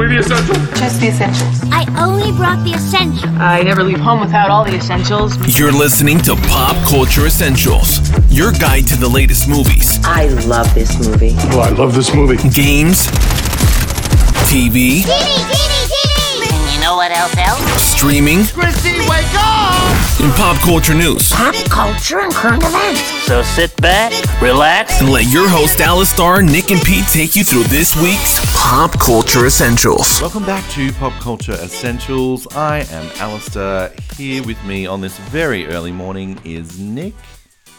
Only the essentials. Just the essentials. I only brought the essentials. I never leave home without all the essentials. You're listening to Pop Culture Essentials, your guide to the latest movies, I love this movie. Oh, I love this movie. games, TV, Teeny, teeny, teeny! You know what else else? streaming, Christy, wake up! And pop culture news. Pop culture and current events. So sit back, relax. And let your host Alistair, Nick, and Pete take you through this week's Pop Culture Essentials. Welcome back to Pop Culture Essentials. I am Alistair. Here with me on this very early morning is Nick.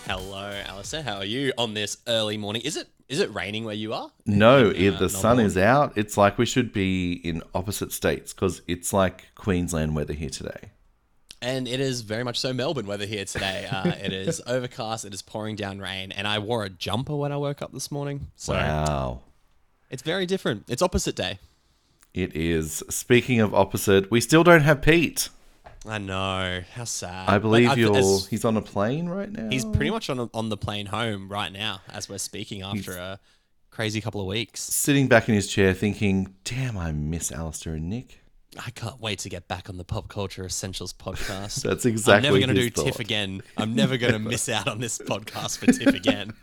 Hello, Alistair. How are you on this early morning? Is it is it raining where you are? No, In, if uh, the sun Melbourne? is out, it's like we should be in opposite states because it's like Queensland weather here today. And it is very much so Melbourne weather here today. Uh, it is overcast. It is pouring down rain, and I wore a jumper when I woke up this morning. So Wow. it's very different. It's opposite day. It is. Speaking of opposite, we still don't have Pete. I know. How sad. I believe Like, you're. as- he's on a plane right now. He's pretty much on on the plane home right now as we're speaking after a crazy couple of weeks. sitting back in his chair thinking, damn, I miss Alistair and Nick. I can't wait to get back on the Pop Culture Essentials podcast. That's exactly. I'm never going to do his TIFF again. I'm never going to miss out on this podcast for TIFF again.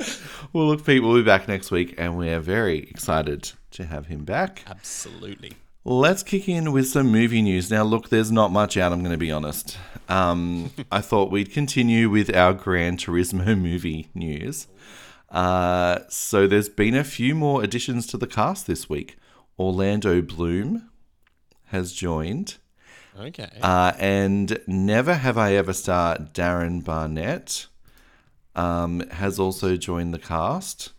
Well, look, Pete, we'll be back next week, and we're very excited to have him back. Absolutely. Let's kick in with some movie news. Now, look, there's not much out, I'm going to be honest. Um, I thought we'd continue with our Gran Turismo movie news. Uh, so, there's been a few more additions to the cast this week. Orlando Bloom has joined, Okay. uh, and Never Have I Ever star Darren Barnett um, has also joined the cast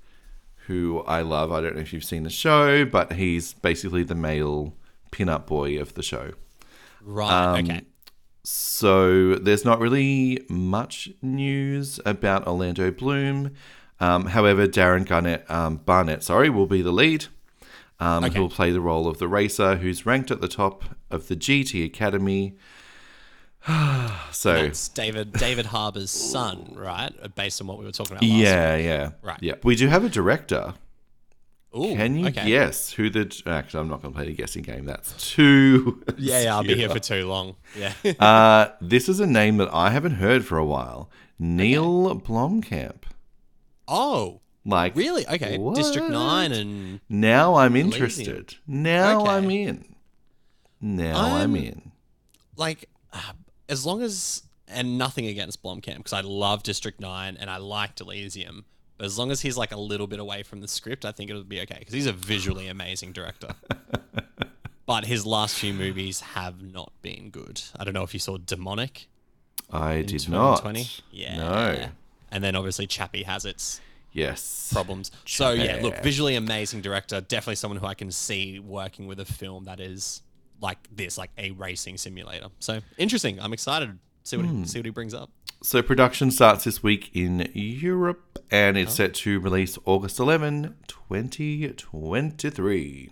who I love. I don't know if you've seen the show, but he's basically the male pin-up boy of the show. right. um, okay. So there's not really much news about Orlando Bloom. Um, however, Darren Garnett, um, Barnett, sorry, will be the lead. Um, Okay. He'll play the role of the racer who's ranked at the top of the GT Academy. so That's David David Harbour's son, right? Based on what we were talking about last yeah, yeah, Right. Yeah, we do have a director. Ooh, Can you okay. guess who the? Actually, I'm not going to play the guessing game. That's too. Yeah, yeah, I'll be here for too long. Yeah. Uh, this is a name that I haven't heard for a while. Neil Blomkamp. oh, Like really? Okay. District 9 and Now I'm interested. Now Okay. I'm in. Now I'm, I'm- in. like uh, as long as and nothing against Blomkamp because I love District 9 and I liked Elysium. But as long as he's like a little bit away from the script, I think it'll be okay because he's a visually amazing director. but his last few movies have not been good. I don't know if you saw Demonic. I did not. 2020. Yeah. No. And then obviously Chappie has its Yes. problems. So yeah, look, visually amazing director, definitely someone who I can see working with a film that is like this, like a racing simulator. So interesting. I'm excited see what Hmm. he, see what he brings up. So production starts this week in Europe, and Oh. it's set to release August 11, 2023.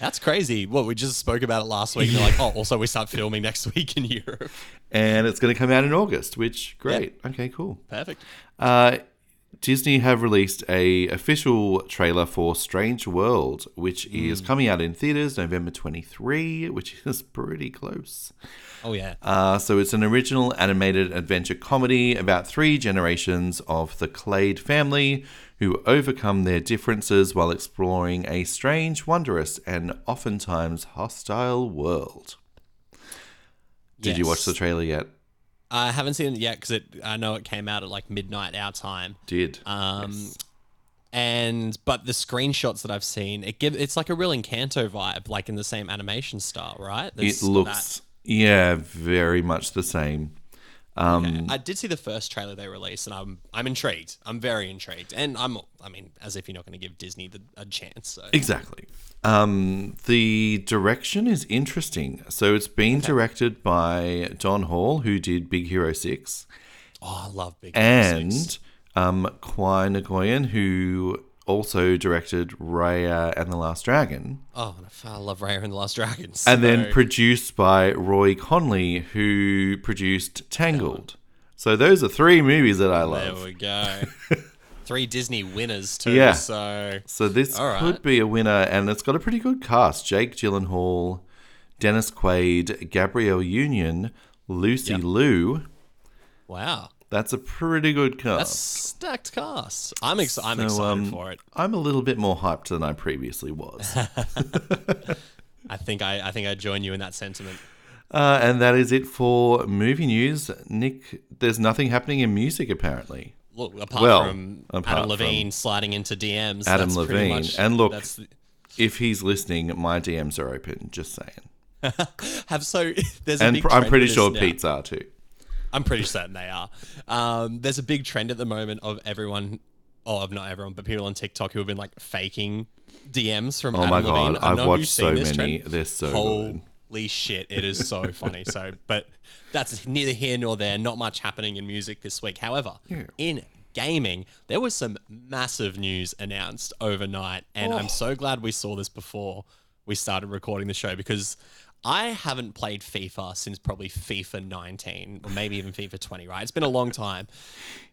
That's crazy. Well, we just spoke about it last week. And they're like, oh, also we start filming next week in Europe. And it's going to come out in August, which great. Okay, cool. Perfect. Uh, Disney have released a official trailer for Strange World, which is Mm. coming out in theaters November 23, which is pretty close. Oh yeah. Uh, so it's an original animated adventure comedy about three generations of the Clade family who overcome their differences while exploring a strange, wondrous, and oftentimes hostile world. Did you watch the trailer yet? I haven't seen it yet because it. I know it came out at like midnight our time. Did. Um, and but the screenshots that I've seen, it give it's like a real Encanto vibe, like in the same animation style, right? There's it looks, yeah, very much the same. Um, I did see the first trailer they released, and I'm I'm intrigued. I'm very intrigued, and I'm I mean, as if you're not going to give Disney the, a chance. So Exactly. Um, the direction is interesting. So it's been directed by Don Hall, who did Big Hero 6, oh, I love Big Hero and Six. um, Qui Nguyen, who also directed Raya and the Last Dragon, oh, I love Raya and the Last Dragon. and then produced by Roy Conley, who produced Tangled. So those are three movies that I love. there we go. three Disney winners too. Yeah. So So this right. could be a winner, and it's got a pretty good cast: Jake Gyllenhaal, Dennis Quaid, Gabrielle Union, Lucy Liu. wow, That's a pretty good cast. that's stacked cast. I'm ex- I'm So, excited um, for it. I'm a little bit more hyped than I previously was. I think I I think I join you in that sentiment. uh, and that is it for movie news. Nick, there's nothing happening in music apparently. Look, apart Well, from apart Adam Levine sliding into DMs, Adam that's Levine. much- And look- that's the- If he's listening, my DMs are open. Just saying. have so there's a And big pr- I'm pretty sure now. Pete's are too. I'm pretty certain they are. Um, there's a big trend at the moment of everyone, oh, of not everyone, but people on TikTok who have been like faking DMs from Oh Adam my Levine. God, I I've know watched you've so seen this many. trend. They're so Holy good. shit, it is so funny. So, but that's neither here nor there. Not much happening in music this week. However, in gaming, there was some massive news announced overnight, and Oh. I'm so glad we saw this before we started recording the show because I haven't played FIFA since probably FIFA 19 or maybe even FIFA 20, right? It's been a long time.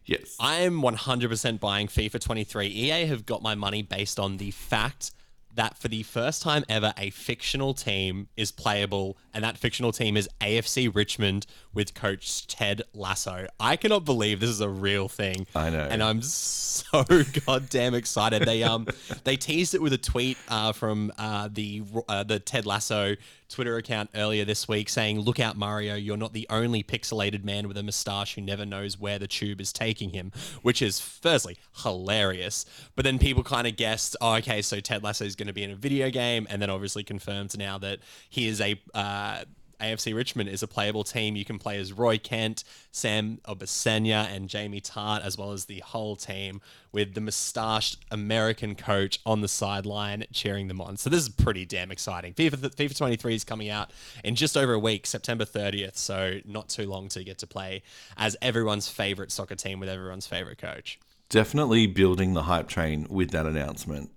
Yes. I'm 100% buying FIFA 23. EA have got my money based on the fact that for the first time ever, a fictional team is playable, and that fictional team is AFC Richmond with coach Ted Lasso. I cannot believe this is a real thing. I know. and I'm so goddamn excited. They um they teased it with a tweet uh, from uh, the uh, the Ted Lasso Twitter account earlier this week saying, "Look out, Mario! You're not the only pixelated man with a moustache who never knows where the tube is taking him," which is firstly hilarious. But then people kind of guessed, "Oh, okay, so Ted Lasso is going to be in a video game," and then obviously confirmed now that he is a uh, AFC Richmond is a playable team. You can play as Roy Kent, Sam Obisanya, and Jamie Tartt, as well as the whole team with the moustached American coach on the sideline cheering them on. So this is pretty damn exciting. FIFA, FIFA 23 is coming out in just over a week, September 30th. So not too long to get to play as everyone's favorite soccer team with everyone's favorite coach. Definitely building the hype train with that announcement.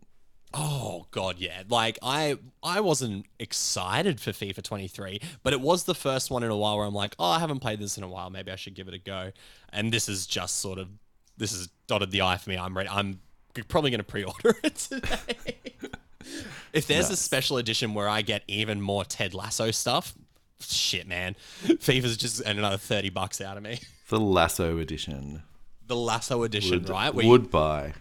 Oh god, yeah. Like I I wasn't excited for FIFA 23, but it was the first one in a while where I'm like, "Oh, I haven't played this in a while. Maybe I should give it a go." And this is just sort of this is dotted the i for me. I'm ready. I'm probably going to pre-order it today. if there's a special edition where I get even more Ted Lasso stuff, shit, man. FIFA's just another 30 bucks out of me. The Lasso edition. The Lasso edition, Would, right? Where you- would buy.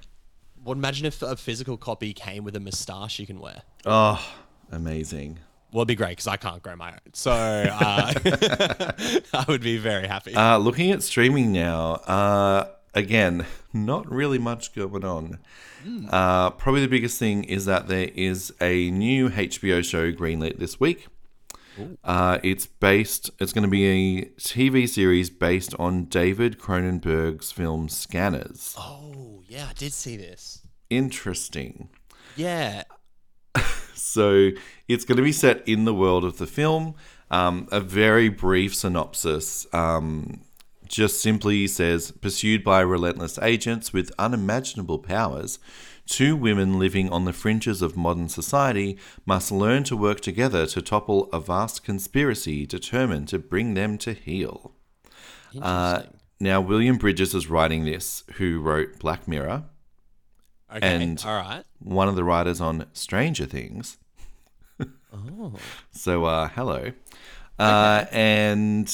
Well, imagine if a physical copy came with a moustache you can wear. Oh, amazing. Well, it'd be great because I can't grow my own. So uh, I would be very happy. Uh, looking at streaming now, uh, again, not really much going on. Uh, probably the biggest thing is that there is a new HBO show greenlit this week. Uh, it's based. It's going to be a TV series based on David Cronenberg's film Scanners. oh, yeah, I did see this. Interesting. Yeah. So it's going to be set in the world of the film. Um, a very brief synopsis um, just simply says Pursued by relentless agents with unimaginable powers, two women living on the fringes of modern society must learn to work together to topple a vast conspiracy determined to bring them to heel. Uh, now, William Bridges is writing this, who wrote Black Mirror, okay. and- All right. one of the writers on Stranger Things. Oh. So, uh, hello. Uh, and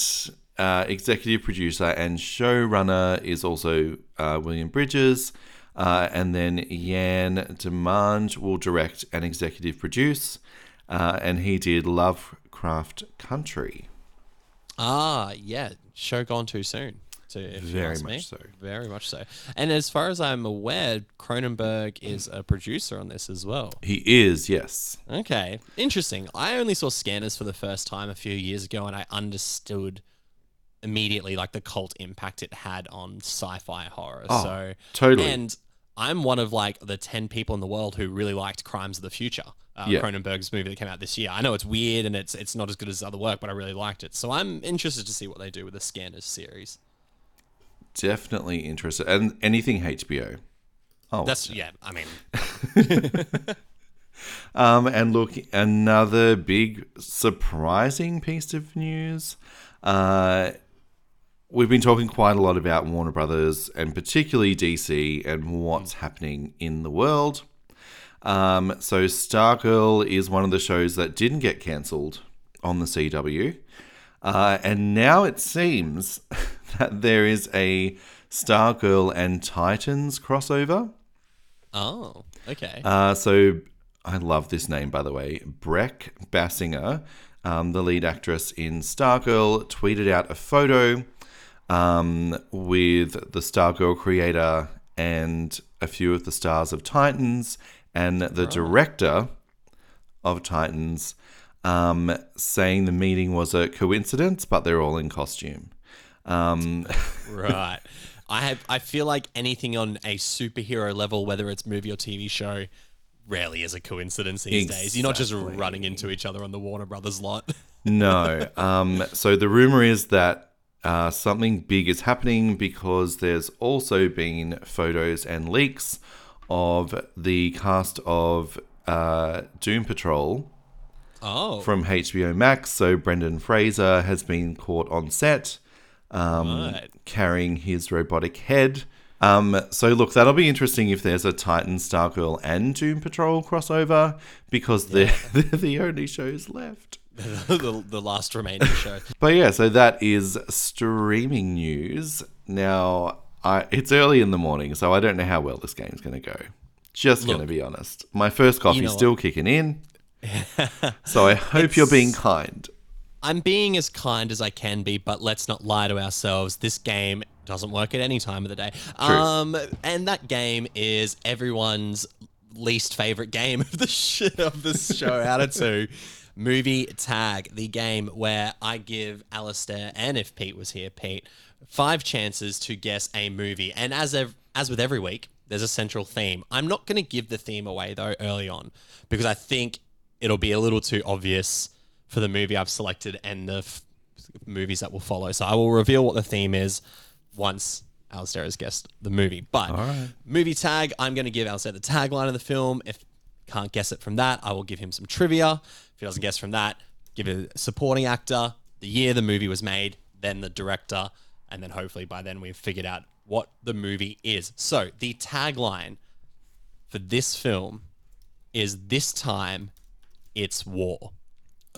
uh, executive producer and showrunner is also uh, William Bridges. Uh, and then Yann Demange will direct and executive produce. Uh, and he did Lovecraft Country. Ah, yeah. Show gone too soon. To, if you Very ask much me. so. Very much so. And as far as I'm aware, Cronenberg is a producer on this as well. He is, yes. Okay, interesting. I only saw Scanners for the first time a few years ago, and I understood immediately like the cult impact it had on sci-fi horror. Oh, so totally. And I'm one of like the ten people in the world who really liked Crimes of the Future. Uh, Yeah. Cronenberg's movie that came out this year. I know it's weird and it's it's not as good as other work, but I really liked it. So I'm interested to see what they do with the Scanners series. Definitely interested. And anything HBO. Oh, That's yeah. I mean, Um, and look, another big surprising piece of news. Uh, we've been talking quite a lot about Warner Brothers and particularly DC and what's happening in the world. Um, so, Stargirl is one of the shows that didn't get cancelled on the CW. Uh, and now it seems that there is a Stargirl and Titans crossover. Oh, okay. Uh, so I love this name, by the way. Brec Bassinger, um, the lead actress in Stargirl, tweeted out a photo um, with the Stargirl creator and a few of the stars of Titans and the director of Titans um, saying the meeting was a coincidence, but they're all in costume. Um, right. I have. I feel like anything on a superhero level, whether it's movie or TV show, rarely is a coincidence these days. You're not just running into each other on the Warner Brothers lot. No. Um, so the rumor is that uh, something big is happening because there's also been photos and leaks of the cast of uh, Doom Patrol oh, from HBO Max. So Brendan Fraser has been caught on set um, Right. carrying his robotic head. Um, so look, that'll be interesting if there's a Titan, Stargirl, and Doom Patrol crossover because they're, they're the only shows left. The, the last remaining show. But yeah, so that is streaming news. Now, I, it's early in the morning, so I don't know how well this game's going to go. Just going to be honest. My first coffee's know still kicking in. so I hope you're being kind. I'm being as kind as I can be, but let's not lie to ourselves. This game doesn't work at any time of the day. Um, and that game is everyone's least favorite game of the sh- of this show out of two. Movie Tag, the game where I give Alistair and if Pete was here, Pete, five chances to guess a movie. And as ev- as with every week, there's a central theme. I'm not going to give the theme away though early on because I think it'll be a little too obvious for the movie I've selected and the f- movies that will follow. So I will reveal what the theme is once Alistair has guessed the movie. But movie tag, I'm going to give Alistair the tagline of the film. If can't guess it from that, I will give him some trivia. If he doesn't guess from that, give it a supporting actor, the year the movie was made, then the director, and then hopefully by then we've figured out what the movie is. So the tagline for this film is this time it's war.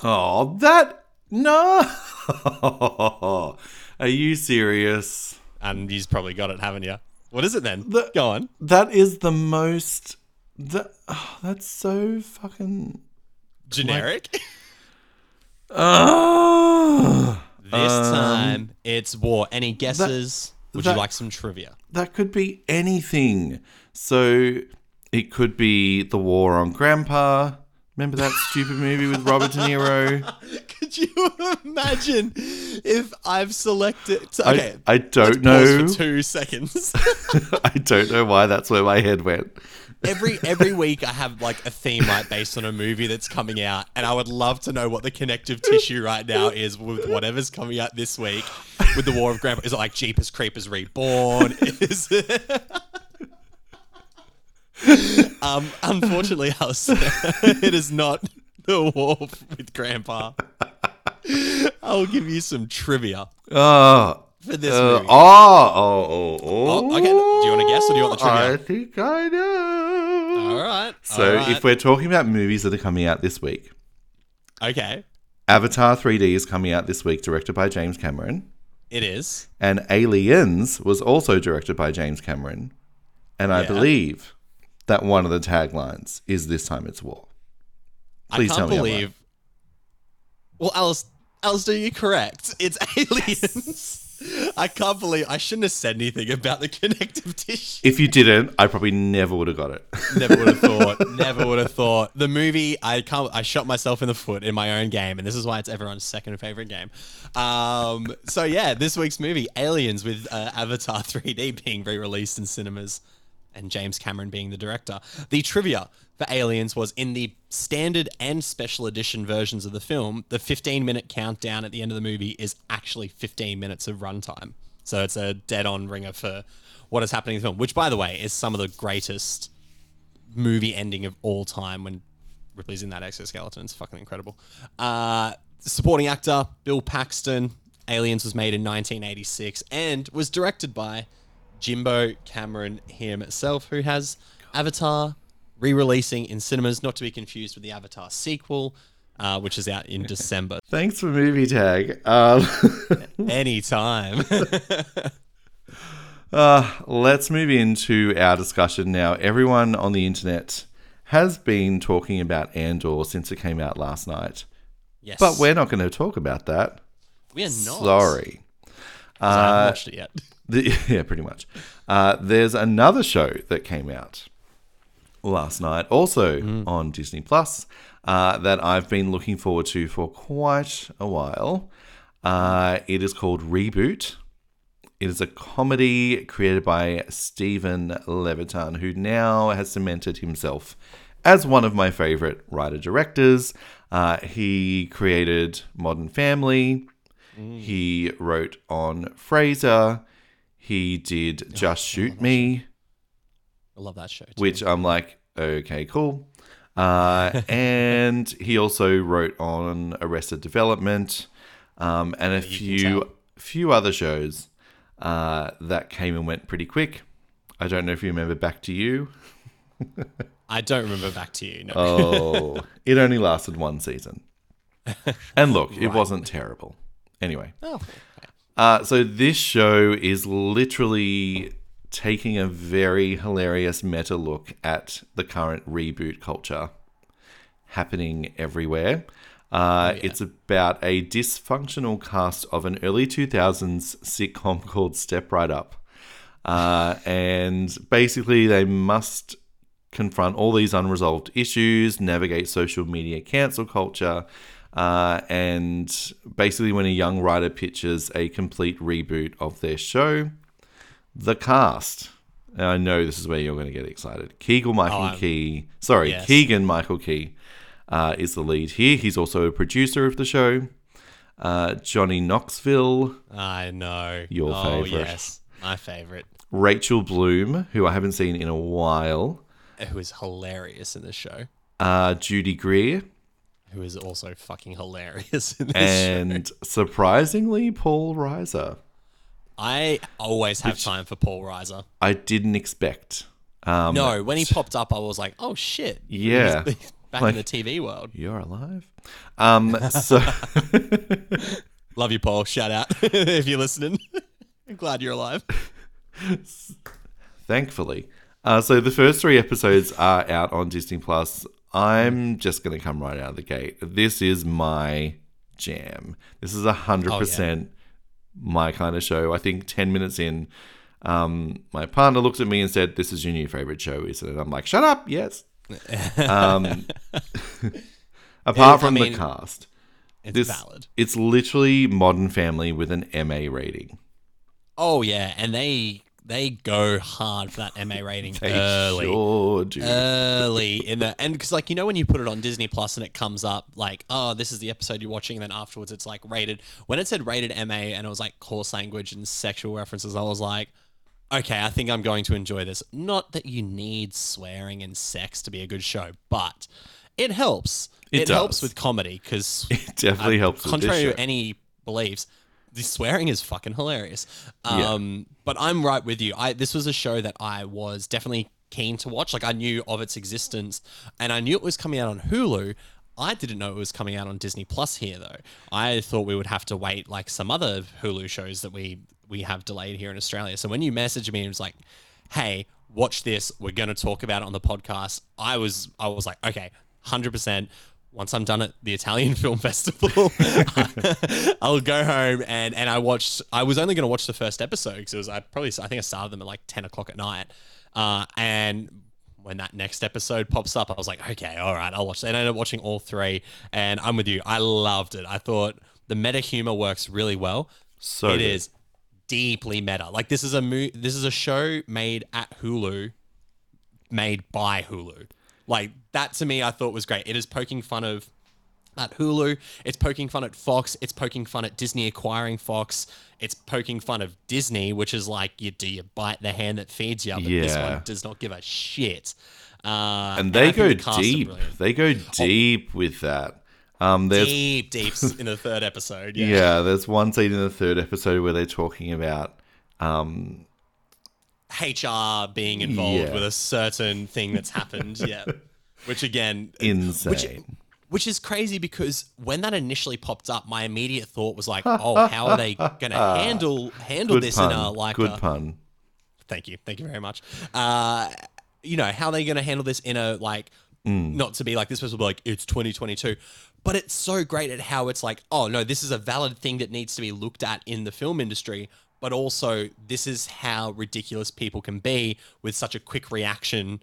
Oh, that. No. Are you serious? And you've probably got it, haven't you? What is it then? The- Go on. That is the most. That, oh, that's so fucking. Generic. Oh, this um, time it's war. Any guesses? Would that- you like some trivia? that could be anything. So it could be the war on Grandpa. Remember that stupid movie with Robert De Niro? Could you imagine if I've selected? I- Okay, I, let's don't know. for two seconds. I don't know why that's where my head went. Every every week I have like a theme right based on a movie that's coming out, and I would love to know what the connective tissue right now is with whatever's coming out this week with the War of Grandpa. Is it like Jeepers Creepers Reborn? Is it? um, unfortunately, Alistair, it is not the War with Grandpa. I'll give you some trivia Oh, for this uh, movie. oh, oh, oh, oh. Oh, okay. Do you wanna guess or do you want the trivia? I think I know. All right. So all right. if we're talking about movies that are coming out this week, okay, Avatar 3D is coming out this week, directed by James Cameron. it is. And Aliens was also directed by James Cameron. And I Yeah. believe that one of the taglines is This Time It's War. Please I tell can't me I'm believe. right. Well, Alice, Alistair, you're correct. It's aliens. I can't believe I shouldn't have said anything about the connective tissue. If you didn't, I probably never would have got it. Never would have thought. Never would have thought. The movie, I can't. I shot myself in the foot in my own game, and this is why it's everyone's second favorite game. Um, so yeah, this week's movie, Aliens, with uh, Avatar 3D being re-released in cinemas, and James Cameron being the director. The trivia for Aliens was in the standard and special edition versions of the film. The 15-minute countdown at the end of the movie is actually 15 minutes of runtime. So it's a dead-on ringer for what is happening in the film, which, by the way, is some of the greatest movie ending of all time when Ripley's in that exoskeleton. It's fucking incredible. Uh, supporting actor Bill Paxton, Aliens was made in 1986 and was directed by Jimbo Cameron himself, who has Avatar re-releasing in cinemas, not to be confused with the Avatar sequel, uh, which is out in December. Thanks for movie tag. Um, Anytime. uh, let's move into our discussion now. Everyone on the internet has been talking about Andor since it came out last night, yes, but we're not going to talk about that. we are not. Sorry. I haven't Uh, watched it yet. The, yeah, pretty much. Uh, there's another show that came out last night, also on Disney Plus, uh, that I've been looking forward to for quite a while. Uh, it is called Reboot. It is a comedy created by Steven Levitan, who now has cemented himself as one of my favorite writer directors. Uh, he created Modern Family. He wrote on Frasier. He did Just Shoot Me, I love that show. Too. which I'm like, okay, cool. Uh, and he also wrote on Arrested Development um, and a you few few other shows uh, that came and went pretty quick. I don't know if you remember Back to You. I don't remember back to you. No. Oh, it only lasted one season. And look, it wasn't terrible. Anyway, Oh, uh, so this show is literally taking a very hilarious meta look at the current reboot culture happening everywhere. Uh, It's about a dysfunctional cast of an early 2000s sitcom called Step Right Up. Uh, and basically, they must confront all these unresolved issues, navigate social media cancel culture, uh, and basically, when a young writer pitches a complete reboot of their show, the cast. and I know this is where you're going to get excited. Keegan Michael I'm- Key, sorry, Yes. Keegan Michael Key, uh, is the lead here. He's also a producer of the show. Uh, Johnny Knoxville, I know. Your oh, favourite. yes. My favorite. Rachel Bloom, who I haven't seen in a while, Who is hilarious in this show. uh, Judy Greer, Who is also fucking hilarious in this show. and surprisingly, Paul Reiser. I always have time for Paul Reiser. I didn't expect. Um, no, when he popped up, I was like, oh shit. Yeah. Back Like- in the TV world. You're alive. Um, so Love you, Paul. Shout out if you're listening. I'm glad you're alive. thankfully, uh, so the first three episodes are out on Disney Plus. I'm just going to come right out of the gate. This is my jam. This is a hundred percent my kind of show. I think ten minutes in, um, my partner looked at me and said, "This is your new favorite show, isn't it?" I'm like, "Shut up, yes." um, apart I from mean, the cast, It's this valid. it's literally Modern Family with an MA rating. Oh yeah, and they they go hard for that MA rating They early. sure do. early in the and because like you know when you put it on Disney Plus and it comes up like oh this is the episode you're watching and then afterwards it's like rated when it said rated MA and it was like coarse language and sexual references I was like okay I think I'm going to enjoy this not that you need swearing and sex to be a good show but it helps It helps does. with comedy because it definitely helps. With contrary this to any beliefs, the swearing is fucking hilarious. Yeah. Um, but I'm right with you. I this was a show that I was definitely keen to watch. Like I knew of its existence, and I knew it was coming out on Hulu. I didn't know it was coming out on Disney Plus here though. I thought we would have to wait like some other Hulu shows that we we have delayed here in Australia. So when you messaged me and it was like, "Hey, watch this. We're going to talk about it on the podcast." I was I was like, "Okay, 100%. Once I'm done at the Italian Film Festival, I'll go home and and I watched. I was only going to watch the first episode because it was I probably I think I started them at like 10 o'clock at night, uh, and when that next episode pops up, I was like, okay, all right, I'll watch. it. And I ended up watching all three, and I'm with you. I loved it. I thought the meta humor works really well. So It good. is deeply meta. Like this is a mo- this is a show made at Hulu, made by Hulu. Like that to me, I thought was great. It is poking fun of at Hulu. It's poking fun at Fox. It's poking fun at Disney acquiring Fox. It's poking fun of Disney, which is like you do you bite the hand that feeds you, but this Yeah. one does not give a shit. Uh, and they think go the deep. They go deep with that. Um, there's deep, deep in the third episode. Yeah. yeah, there's one scene in the third episode where they're talking about um, HR being involved Yeah. with a certain thing that's happened. yeah. Which again, insane. which is crazy because when that initially popped up, my immediate thought was like, "Oh, how are they going to handle handle Good this pun. in a like Good a pun. thank you, thank you very much." Uh, you know, how are they going to handle this in a like Mm. not to be like this person will be like it's 2022, but it's so great at how it's like, oh no, this is a valid thing that needs to be looked at in the film industry. But also, this is how ridiculous people can be with such a quick reaction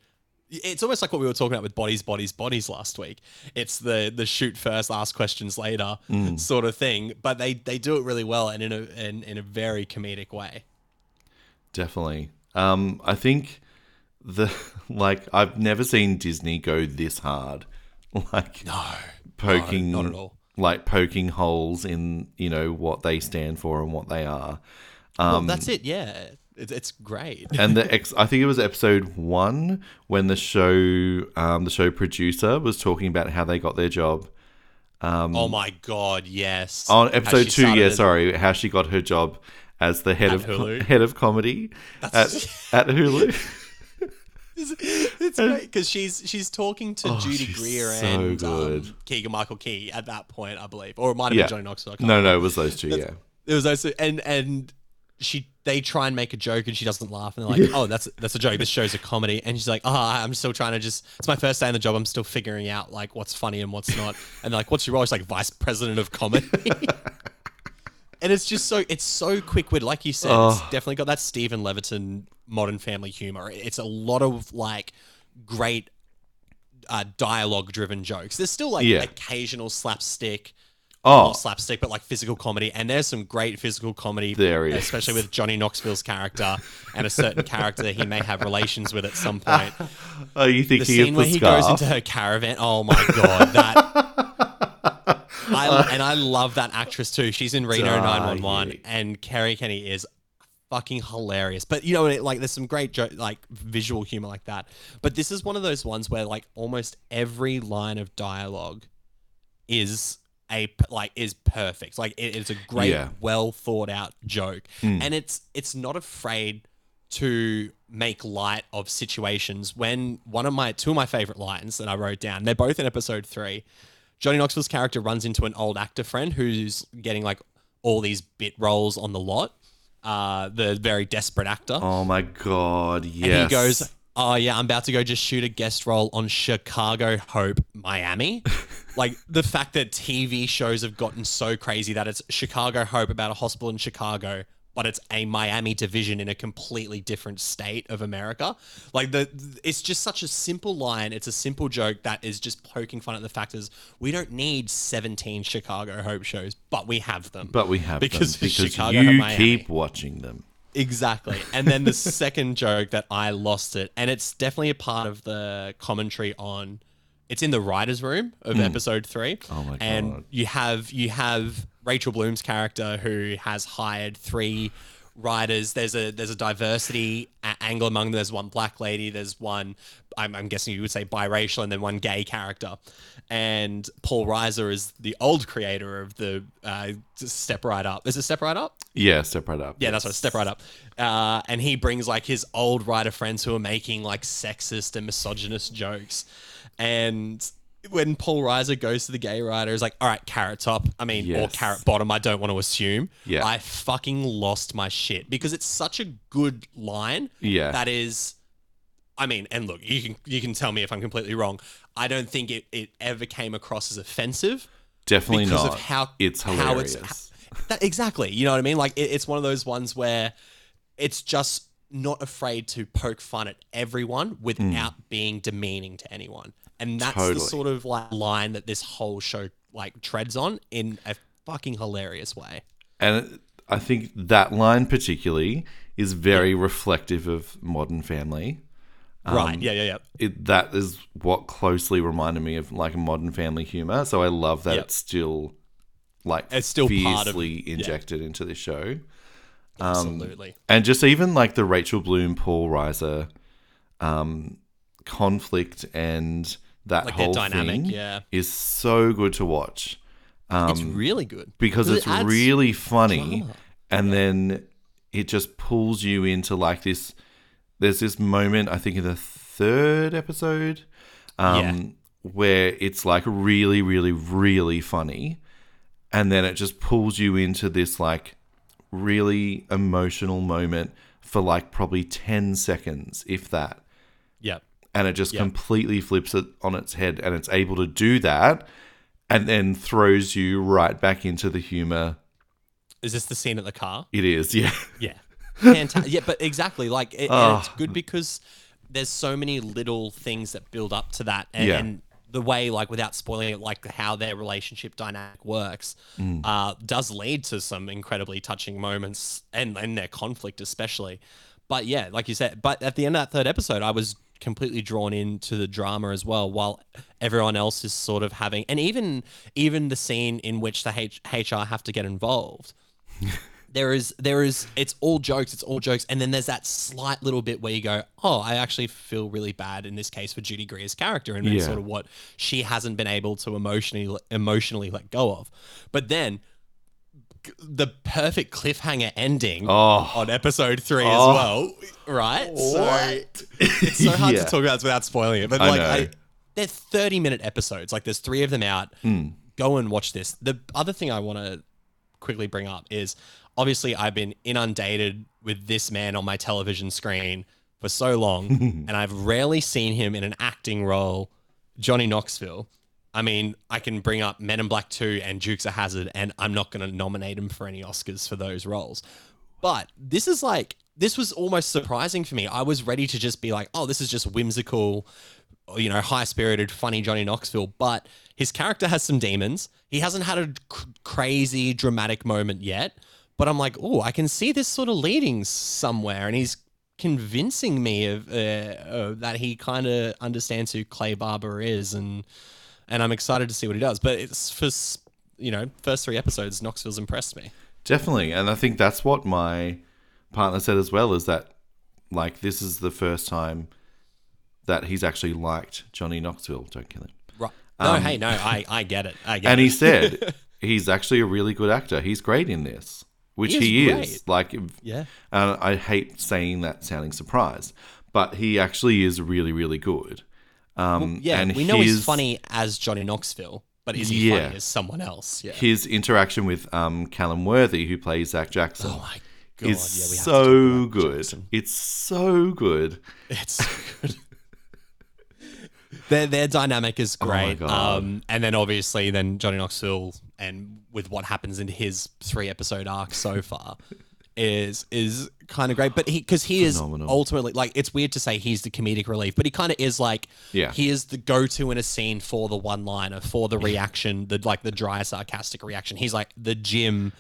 it's almost like what we were talking about with bodies, bodies, bodies last week. It's the the shoot first, ask questions later sort of thing. But they they do it really well and in a in, in a very comedic way. Definitely. Um, I think the like I've never seen Disney go this hard. Like No, poking not at all. like poking holes in, you know, what they stand for and what they are. Well, that's it. Yeah, it, it's great. and the ex- I think it was episode one when the show um, the show producer was talking about how they got their job oh my god, yes. on episode two. Yeah, sorry, how she got her job as the head At of Hulu. head of comedy at, at Hulu. It's great because she's she's talking to Oh, Judy Greer so and um, Keegan Michael Key at that point, I believe, or it might have yeah, been Johnny Knoxville. No, no, it was those two. Yeah, It was also and and she they try and make a joke and she doesn't laugh and they're like, oh, that's that's a joke. This show's a comedy, and she's like, oh, I'm still trying to just. It's my first day on the job. I'm still figuring out like what's funny and what's not. And they're like, what's your role? She's like vice president of comedy. and it's just so it's so quick wit, like you said. It's definitely got that Steven Levitan Modern Family humor. It's a lot of like great uh, dialogue driven jokes. There's still like Yeah. occasional slapstick Oh, not slapstick, but like physical comedy. And there's some great physical comedy, There is. especially with Johnny Knoxville's character and a certain character that he may have relations with at some point. Oh, you The thinking scene where the he goes into her caravan. Oh my god, that. I, and I love that actress too. She's in Reno 911, and Kerri Kenney is fucking hilarious. But you know, like there's some great jo- like visual humor like that. But this is one of those ones where like almost every line of dialogue is a like is perfect. Like it is a great, Yeah. well thought out joke, and it's it's not afraid to make light of situations. When one of my two of my favorite lines that I wrote down, they're both in episode three. Johnny Knoxville's character runs into an old actor friend who's getting like all these bit roles on the lot. Uh, the very desperate actor. Oh my god! Yes. And he goes, Oh, yeah, I'm about to go just shoot a guest role on Chicago Hope, Miami. like the fact that TV shows have gotten so crazy that it's Chicago Hope about a hospital in Chicago, but it's a Miami division in a completely different state of America. Like the it's just such a simple line. It's a simple joke that is just poking fun at the fact is we don't need 17 Chicago Hope shows, but we have them. But we have because them because Chicago you keep watching them. Exactly. And then the second joke that I lost it, and it's definitely a part of the commentary on it's in the writer's room of hmm. episode three. Oh my And God. you have you have Rachel Bloom's character who has hired three writers. There's a there's a diversity a- angle among them. There's one black lady, there's one I'm, I'm guessing you would say biracial, and then one gay character. And Paul Reiser is the old creator of the uh, Step Right Up. Is it Step Right Up? Yeah, step right up. Yeah, that's right. Step right up. Uh, and he brings like his old writer friends who are making like sexist and misogynist jokes. And when Paul Reiser goes to the gay writer, is like, all right, carrot top. I mean, or carrot bottom. I don't want to assume. Yeah. I fucking lost my shit because it's such a good line. Yeah. That is. I mean, and look, you can you can tell me if I'm completely wrong. I don't think it, it ever came across as offensive Definitely because not. of how it's how hilarious. it's that, exactly. You know what I mean? Like it, it's one of those ones where it's just not afraid to poke fun at everyone without mm. being demeaning to anyone, and that's the sort of like line that this whole show like treads on in a fucking hilarious way. and I think that line particularly is very reflective of Modern Family. right? Yeah, yeah, yeah. It, that is what closely reminded me of like Modern Family humor. So I love that Yep. it's still like It's still part of- fiercely injected into the show. Absolutely. And just even like the Rachel Bloom, Paul Reiser um, conflict and that Like whole dynamic, thing yeah. is so good to watch. It's really good. Um, because it's adds really funny drama. and then it just pulls you into like this there's this moment i think in the third episode um where it's like really really really funny and then it just pulls you into this like really emotional moment for like probably 10 seconds if that. Yeah and it just Yeah. completely flips it on its head and it's able to do that and then throws you right back into the humor is this the scene at the car it is yeah Yeah. Fantastic. yeah, but exactly. Like, it, Ah. it's good because there's so many little things that build up to that. And, Yeah. and the way, like, without spoiling it, like how their relationship dynamic works, Mm. uh, does lead to some incredibly touching moments and, and their conflict, especially. But yeah, like you said, but at the end of that third episode, I was completely drawn into the drama as well while everyone else is sort of having and even even the scene in which the H- HR have to get involved there is there is it's all jokes it's all jokes and then there's that slight little bit where you go oh i actually feel really bad in this case for judy greer's character and Yeah. sort of what she hasn't been able to emotionally emotionally let go of but then the perfect cliffhanger ending Oh. on episode three Oh. as well right so it's so hard Yeah. to talk about this without spoiling it but I like. I, they're 30 minute episodes like there's three of them out Hmm. go and watch this the other thing i want to quickly bring up is obviously I've been inundated with this man on my television screen for so long, and I've rarely seen him in an acting role. Johnny Knoxville. I mean, I can bring up Men in Black 2 and Dukes of Hazzard, and I'm not going to nominate him for any Oscars for those roles. But this is like, this was almost surprising for me. I was ready to just be like, oh, this is just whimsical, you know, high spirited, funny Johnny Knoxville. But his character has some demons. He hasn't had a c- crazy, dramatic moment yet. But I'm like, oh, I can see this sort of leading somewhere. And he's convincing me of uh, uh, that he kind of understands who Clay Barber is. And and I'm excited to see what he does. But it's for, you know, first three episodes, Knoxville's impressed me. Definitely. And I think that's what my partner said as well is that like this is the first time that he's actually liked Johnny Knoxville. Don't kill him. Right. No, hey, no, I, I get it. I get Um, And it. he said he's actually a really good actor. He's great in this, which He is he is. Like, Yeah. And I hate saying that sounding surprised, but he actually is really, really good. Um, Yeah, and we know he's funny as Johnny Knoxville, but is he Yeah. funny as someone else? Yeah. His interaction with um, Callum Worthy, who plays Zach Jackson, oh my god, is yeah, so good. Jackson. It's so good. It's so good. their their dynamic is Oh great. God. um, and then obviously then Johnny Knoxville and with what happens in his three episode arc so far is is kind of great. But he because he Phenomenal. is ultimately like it's weird to say he's the comedic relief, but he kind of is like Yeah. he is the go to in a scene for the one liner, for the reaction, the like the dry sarcastic reaction. He's like the Jim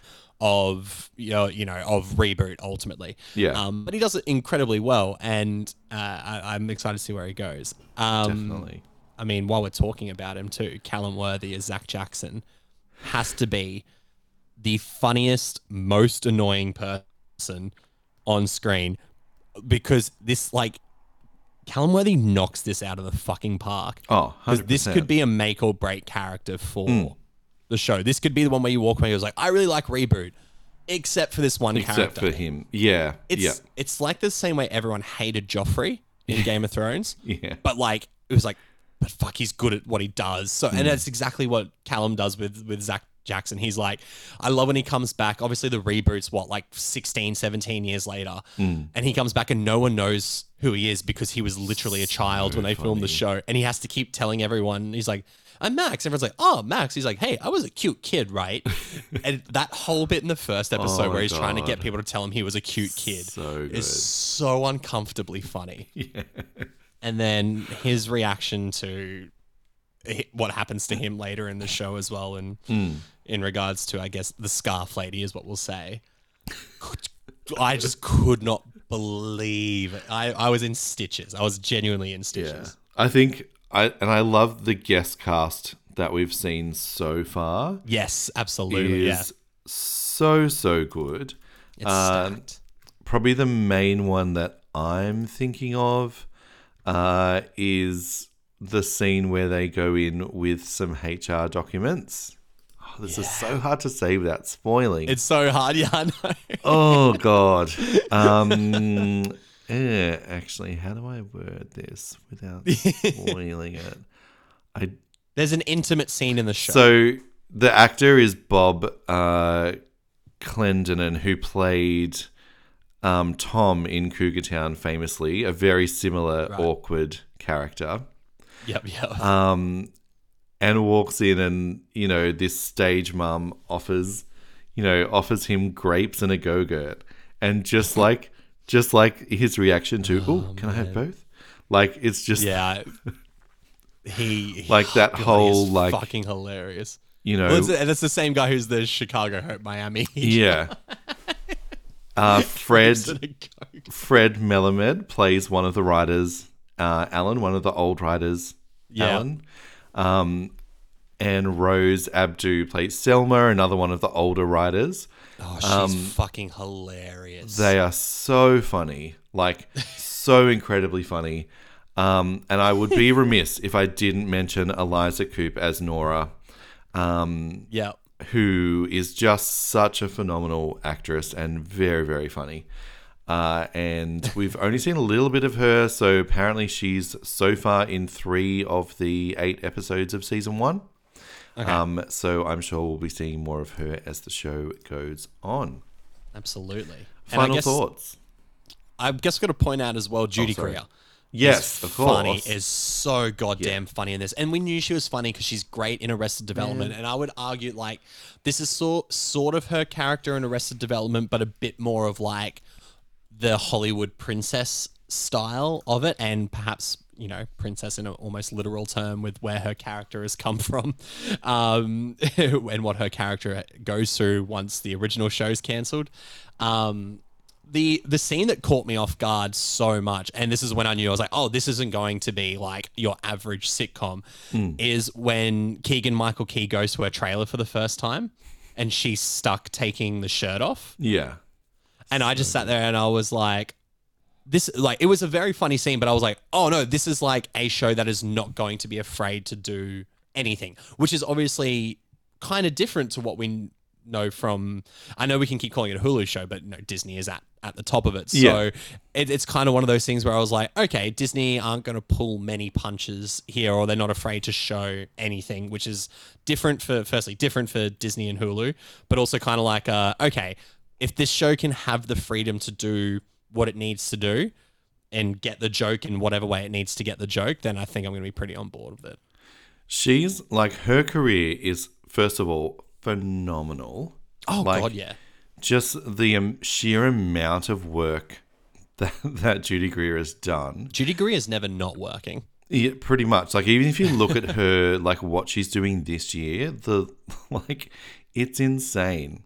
of you know you know of reboot ultimately. Yeah. Um, but he does it incredibly well, and uh, I, I'm excited to see where he goes. Um, Definitely. I mean, while we're talking about him too, Callum Worthy as Zach Jackson has to be the funniest, most annoying person on screen because this like Callum Worthy knocks this out of the fucking park. Oh, 'Cause this could be a make or break character for Hmm. the show. This could be the one where you walk away and was like, I really like reboot, except for this one Except character. for him. Yeah. It's yeah. it's like the same way everyone hated Joffrey in Game of Thrones. Yeah. But like it was like, but fuck, he's good at what he does. So Hmm. and that's exactly what Callum does with with Zach Jackson. He's like, I love when he comes back. Obviously the reboot's what, like 16, 17 years later. Hmm. And he comes back and no one knows who he is because he was literally a child when they filmed the show. And he has to keep telling everyone, he's like, I'm Max. Everyone's like, oh, Max. He's like, hey, I was a cute kid, right? and that whole bit in the first episode Oh where he's trying to get people to tell him he was a cute kid So is so uncomfortably funny. And then his reaction to what happens to him later in the show as well, and Hmm. in regards to, I guess, the scarf lady is what we'll say. I just could not believe it. I, I was in stitches. I was genuinely in Yeah. stitches. I think I and I love the guest cast that we've seen so far. Yes, absolutely. Yeah. So so good. It's stacked. Probably the main one that I'm thinking of uh, is the scene where they go in with some HR documents. Oh, this is so hard to say without spoiling. It's so hard. Yeah, I know. oh God. Um, eh, actually, how do I word this without spoiling it? I There's an intimate scene in the show. So the actor is Bob uh, Clendenin, who played um, Tom in Cougar Town famously, a very similar awkward character. Yep, yep. Um, and walks in, and you know this stage mum offers, you know, offers him grapes and a go-gurt, and just like, just like his reaction to, oh, can I have both? Like it's just yeah. He like that God, whole like fucking hilarious. you know Well, it's, and it's the same guy who's the Chicago Hope Miami. Yeah. Uh, Fred Fred Melamed plays one of the writers, uh, Alan, one of the old writers, Yeah. Alan. Um, and Rose Abdoo plays Selma, another one of the older writers. Oh, she's fucking hilarious. They are so funny, like so incredibly funny. Um, and I would be remiss if I didn't mention Eliza Coupe as Nora. Um, yeah. who is just such a phenomenal actress and very, very funny. Uh, and we've only seen a little bit of her, so apparently she's so far in three of the eight episodes of season one. Um, so I'm sure we'll be seeing more of her as the show goes on. Absolutely. And I Final guess, thoughts? I guess got to point out as well, Judy sorry. Greer. Yes, is of funny is so goddamn funny in this, and we knew she was funny because she's great in Arrested Development. And I would argue like this is sort sort of her character in Arrested Development, but a bit more of like the Hollywood princess style of it, and perhaps you know princess in an almost literal term with where her character has come from, um, and what her character goes through once the original show's cancelled. Um, the the scene that caught me off guard so much, and this is when I knew I was like, oh, this isn't going to be like your average sitcom, is when Keegan Michael Key goes to her trailer for the first time, and she's stuck taking the shirt off, Yeah. And I just sat there and I was like. This like it was a very funny scene, but I was like, oh no, this is like a show that is not going to be afraid to do anything, which is obviously kind of different to what we know from. I know we can keep calling it a Hulu show, but no, Disney is at at the top of it. So Yeah. it, it's kind of one of those things where I was like, okay, Disney aren't going to pull many punches here, or they're not afraid to show anything, which is different for firstly different for Disney and Hulu, but also kind of like, uh, okay, if this show can have the freedom to do what it needs to do. And get the joke in whatever way it needs to get the joke, then I think I'm going to be pretty on board with it. She's like, her career is, first of all, phenomenal. Oh Like, God, yeah. Just the um, sheer amount of work that, that Judy Greer has done. Judy Greer is never not working. Yeah, pretty much. Like even if you look at her, like what she's doing this year, the like it's insane.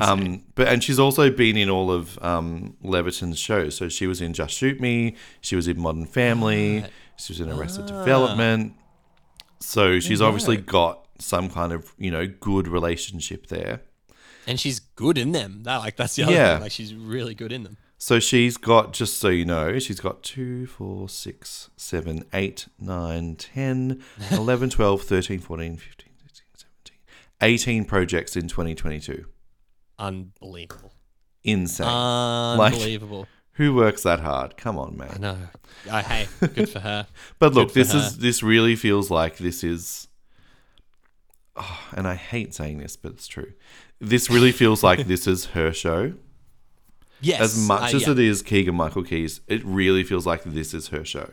Um, but and she's also been in all of um, Levitan's shows. So she was in Just Shoot Me. She was in Modern Family. She was in Arrested Development. So she's obviously got some kind of you know good relationship there. and she's good in them. That like that's the other Yeah. thing. Like she's really good in them. So she's got, just so you know, she's got 2, 4, 6, 7, 8, 9, 10, 11, 12, 13, 14, 15, 16, 17, 18 projects in 2022. Unbelievable. Insane. Like- Unbelievable. Who works that hard? Come on, man. no. I hey, good for her. But look, this her. is this really feels like this is oh, and I hate saying this, but it's true. This really feels like this is her show. Yes. As much uh, as yeah. it is Keegan Michael Key's, it really feels like this is her show.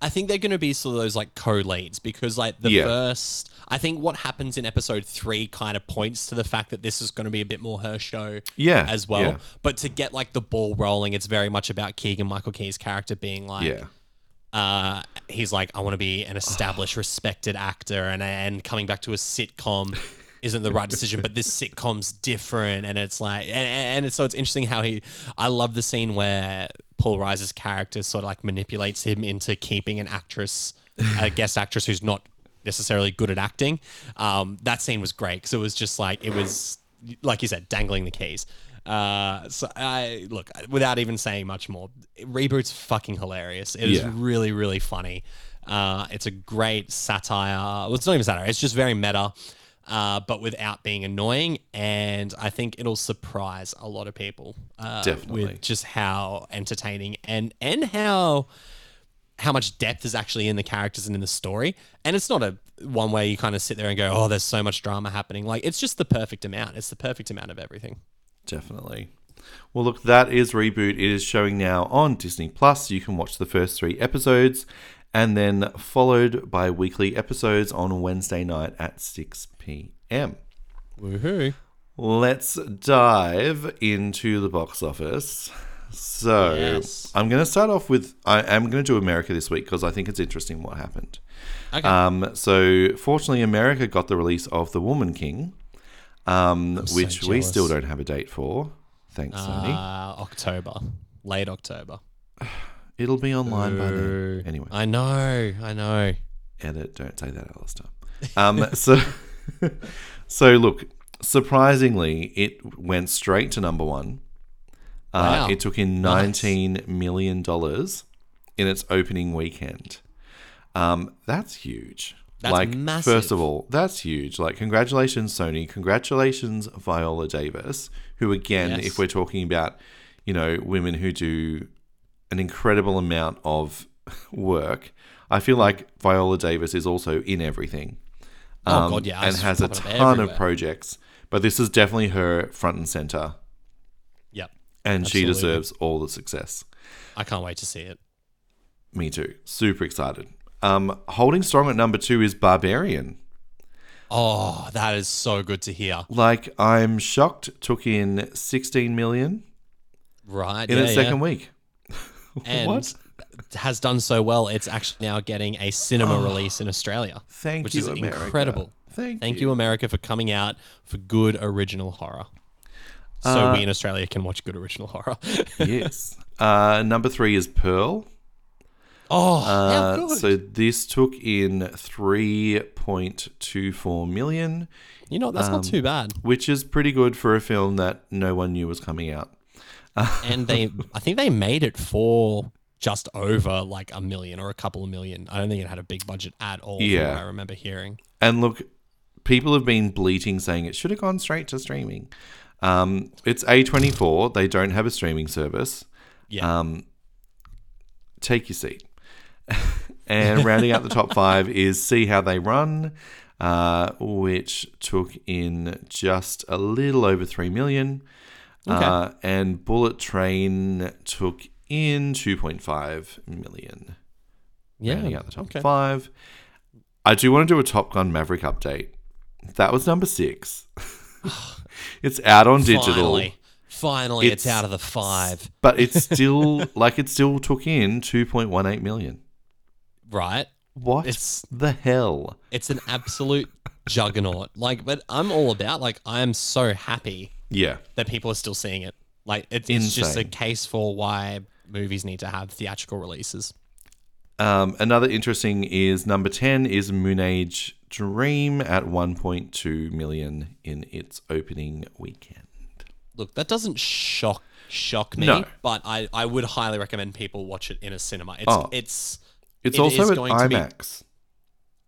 I think they're going to be sort of those like co-leads because like the Yeah. first, I think what happens in episode three kind of points to the fact that this is going to be a bit more her show, Yeah, as well. yeah. But to get like the ball rolling, it's very much about Keegan Michael Key's character being like, Yeah. uh, he's like, I want to be an established, respected actor, and and coming back to a sitcom isn't the right decision. But this sitcom's different, and it's like, and, and it's, so it's interesting how he. I love the scene where Paul Reiser's character sort of like manipulates him into keeping an actress, a guest actress who's not necessarily good at acting. Um, that scene was great because it was just like it was, like you said, dangling the keys. Uh, so I look without even saying much more. Reboot's fucking hilarious. It is Yeah. really really funny. Uh, it's a great satire. Well, it's not even satire. It's just very meta, uh, but without being annoying. And I think it'll surprise a lot of people. Uh, Definitely. with just how entertaining and and how how much depth is actually in the characters and in the story. And it's not a one where you kind of sit there and go, "Oh, there's so much drama happening." Like it's just the perfect amount. It's the perfect amount of everything. Definitely. Well, look, that is Reboot. It is showing now on Disney Plus. You can watch the first three episodes and then followed by weekly episodes on Wednesday night at 6 p.m. Woohoo! Let's dive into the box office. So, Yes. I'm going to start off with I am going to do America this week because I think it's interesting what happened. Okay. Um, so, fortunately, America got the release of The Woman King, um, so which we still don't have a date for. Thanks, Sony. Uh, October, late October. It'll be online by then. Anyway, I know, I know. edit. Don't say that, Alistair. Um, so, so look. Surprisingly, it went straight to number one. Uh, Wow. It took in Nice. nineteen million dollars in its opening weekend. Um, that's huge. That's like, massive. first of all, that's huge. Like, congratulations, Sony. Congratulations, Viola Davis. Who, again, Yes. if we're talking about, you know, women who do an incredible amount of work. I feel like Viola Davis is also in everything. Oh, God, yeah, and has a ton of projects. But this is definitely her front and center, Yep. and she deserves all the success. I can't wait to see it. Me too. Super excited. Um, holding strong at number two is Barbarian. Oh, that is so good to hear. Like I'm shocked. Took in 16 million Right. in yeah, its second yeah. week. and What? has done so well. It's actually now getting a cinema release in Australia. Oh, Thank which you, is America. incredible. Thank, Thank you. you, America, for coming out for good original horror. So Uh, we in Australia can watch good original horror. yes. Uh, number three is Pearl. oh, Uh, how good! so this took in 3.24 million, you know that's not too bad. which is pretty good for a film that no one knew was coming out. And they, I think they made it for just over like a million or a couple of million. I don't think it had a big budget at all. Yeah. I remember hearing. And look, people have been bleating saying it should have gone straight to streaming. Um, it's A24. They don't have a streaming service. Yeah, Um, take your seat. and rounding out the top five is See How They Run, uh, which took in just a little over 3 million. Uh, and Bullet Train took in 2.5 million. yeah. Rounding out the top okay. five. I do want to do a Top Gun Maverick update. That was number six. it's out on digital. Finally, finally, it's, It's- out of the five. But it's still like it still took in 2.18 million. Right? What It's- the hell? It's an absolute juggernaut. Like, but I'm all about. Like, I am so happy Yeah. that people are still seeing it. Like, it, it's just a case for why movies need to have theatrical releases. Um, another interesting is number 10 is Moonage Dream at 1.2 million in its opening weekend. Look, that doesn't shock shock me, No. but I, I would highly recommend people watch it in a cinema. It's Oh. it's It's it also at going to be- IMAX.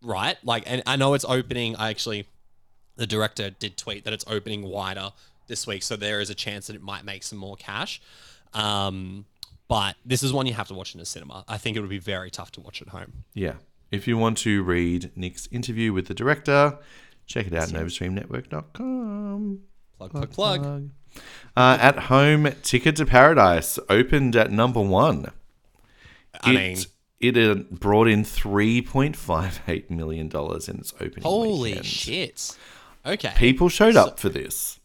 right? Like, and I know it's opening. I actually, the director did tweet that it's opening wider this week, so there is a chance that it might make some more cash. Um, but this is one you have to watch in a cinema. I think it would be very tough to watch at home. Yeah. If you want to read Nick's interview with the director, check it out at novastreamnetwork.com. Plug, plug, plug. Uh, at home, Ticket to Paradise opened at number one. I it, mean, it uh, brought in $3.58 million in its opening holy weekend. shit! Okay, People showed up for this.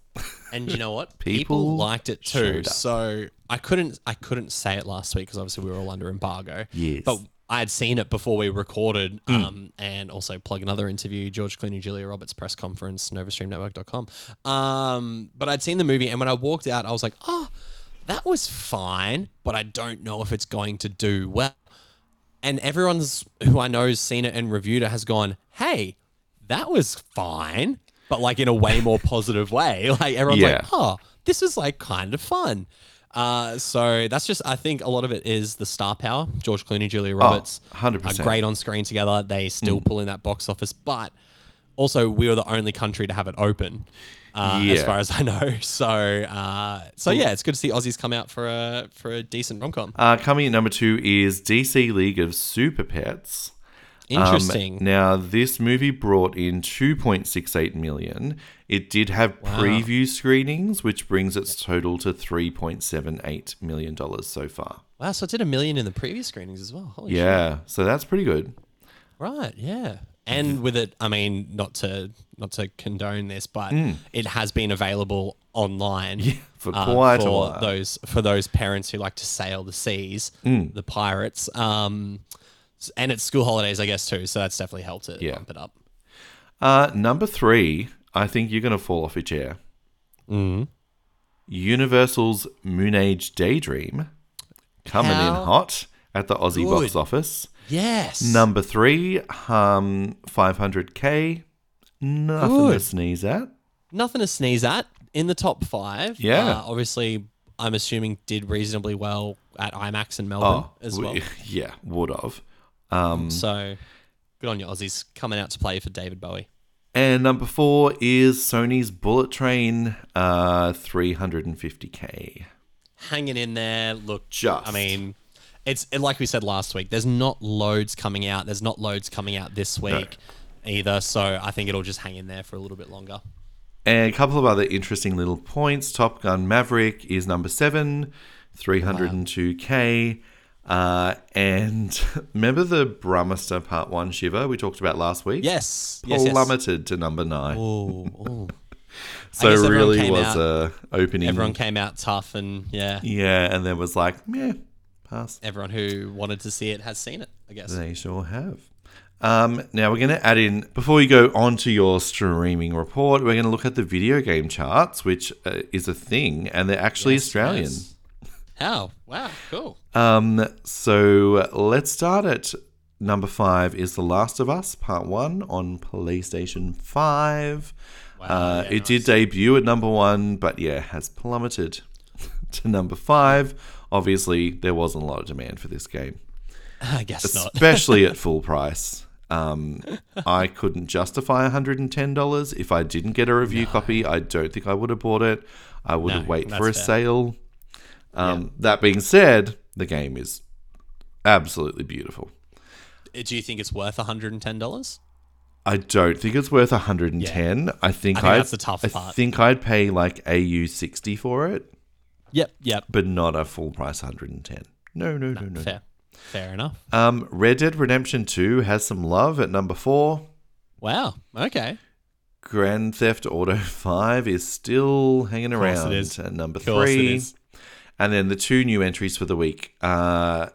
And you know what? People People, liked it too. showed up. So I couldn't, I couldn't say it last week because obviously we were all under embargo. Yes. but I had seen it before we recorded, um, and also plug another interview, George Clooney, Julia Roberts press conference, NovaStreamNetwork.com. Um, but I'd seen the movie, and when I walked out, I was like, oh, that was fine, but I don't know if it's going to do well. And everyone's who I know has seen it and reviewed it has gone, hey, that was fine, but like in a way more positive way. Like everyone's Yeah. like, oh, this is like kind of fun. Uh, so that's just I think a lot of it is the star power. George Clooney, Julia Roberts, 100%. are great on screen together. They still pull in that box office, but also we were the only country to have it open. Uh, as far as I know, so uh, so yeah, it's good to see Aussies come out for a for a decent rom com. Uh, coming at number two is DC League of Super Pets. Um, Interesting. now, this movie brought in 2.68 million. It did have preview screenings, which brings its total to 3.78 million dollars so far. wow, so it did a million in the previous screenings as well. Holy shit. Yeah, so that's pretty good. Right, yeah. And with it, I mean, not to not to condone this, but it has been available online Hmm. for uh, quite a while. those for those parents who like to sail the seas, Hmm. the pirates. Um, and it's school holidays, I guess, too. So that's definitely helped it Yeah. bump it up. Uh, number three, I think you're going to fall off your chair. Mm-hmm. Universal's Moonage Daydream coming in hot at the Aussie box office. Yes. Number three, um, 500k. Nothing to sneeze at. Nothing to sneeze at in the top five. Yeah. Uh, obviously, I'm assuming did reasonably well at IMAX in Melbourne as we- well. yeah, would have. Um, So good on your Aussies, coming out to play for David Bowie. and number four is Sony's Bullet Train, uh, 350k. hanging in there. Look, Just. I mean, it's it, like we said last week. There's not loads coming out. There's not loads coming out this week either. So I think it'll just hang in there for a little bit longer. And a couple of other interesting little points. Top Gun Maverick is number seven, 302k. Uh, and remember the Brahmastra Part 1 Shiva we talked about last week? Yes, yes, yes. Plummeted to number nine. Ooh, ooh. so everyone really was out- a opening. Everyone came out tough, and yeah, yeah, and then was like, yeah, pass. everyone who wanted to see it has seen it. I guess. They sure have. Um, now we're going to add in before we go on to your streaming report. We're going to look at the video game charts, which uh, is a thing, and they're actually Yes, Australian. yes. How? Wow, cool. Um, so let's start at number five. Is The Last of Us Part One on PlayStation Five? uh, yeah, it did debut at number one, but yeah, has plummeted to number five. Obviously, there wasn't a lot of demand for this game. I guess not. especially at full price. Um, I couldn't justify $110 if I didn't get a review copy. I don't think I would have bought it. I would have No, waited for a fair. sale. Um, That being said, the game is absolutely beautiful. Do you think it's worth $110? I don't think it's worth 110. I think I think I'd, that's the tough I part. think I'd pay like AU 60 for it, Yep, yep. but not a full price 110. No, no, no, no. Fair. Fair enough. Um, Red Dead Redemption 2 has some love at number four. Wow. Okay. Grand Theft Auto 5 is still hanging around at number Of course three. is. And then the two new entries for the week uh,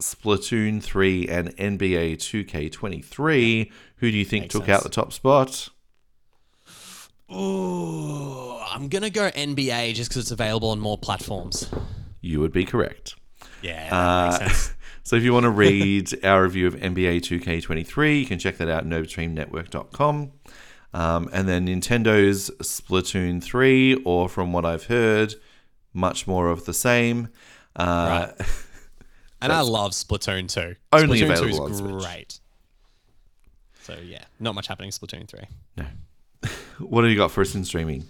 Splatoon 3 and NBA 2K23. Who do you think Makes took sense. out the top spot? Ooh, I'm gonna go NBA just because it's available on more platforms. You would be correct. Yeah, Uh, so if you want to read our review of NBA 2K23, you can check that out at NovaStreamNetwork.com. Um, and then Nintendo's Splatoon 3, or from what I've heard, much more of the same. Uh, and I love Splatoon 2. Only Splatoon available 2 on is Switch. great. So yeah, not much happening in Splatoon 3. No. What have you got for us in streaming?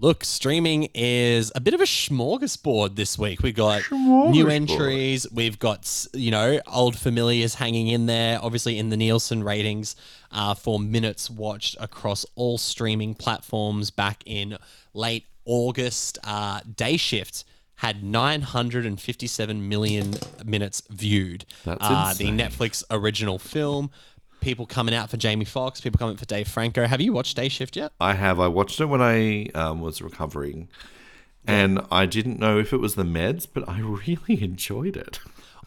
Look, streaming is a bit of a smorgasbord this week. We've got new entries. We've got you know old familiars hanging in there. Obviously, in the Nielsen ratings uh, for minutes watched across all streaming platforms back in late August. Uh, Day Shift had 957 million minutes viewed. That's uh, the. Netflix original film. People coming out for Jamie Foxx. People coming for Dave Franco. Have you watched Day Shift yet? I have. I watched it when I um, was recovering, and I didn't know if it was the meds, but I really enjoyed it.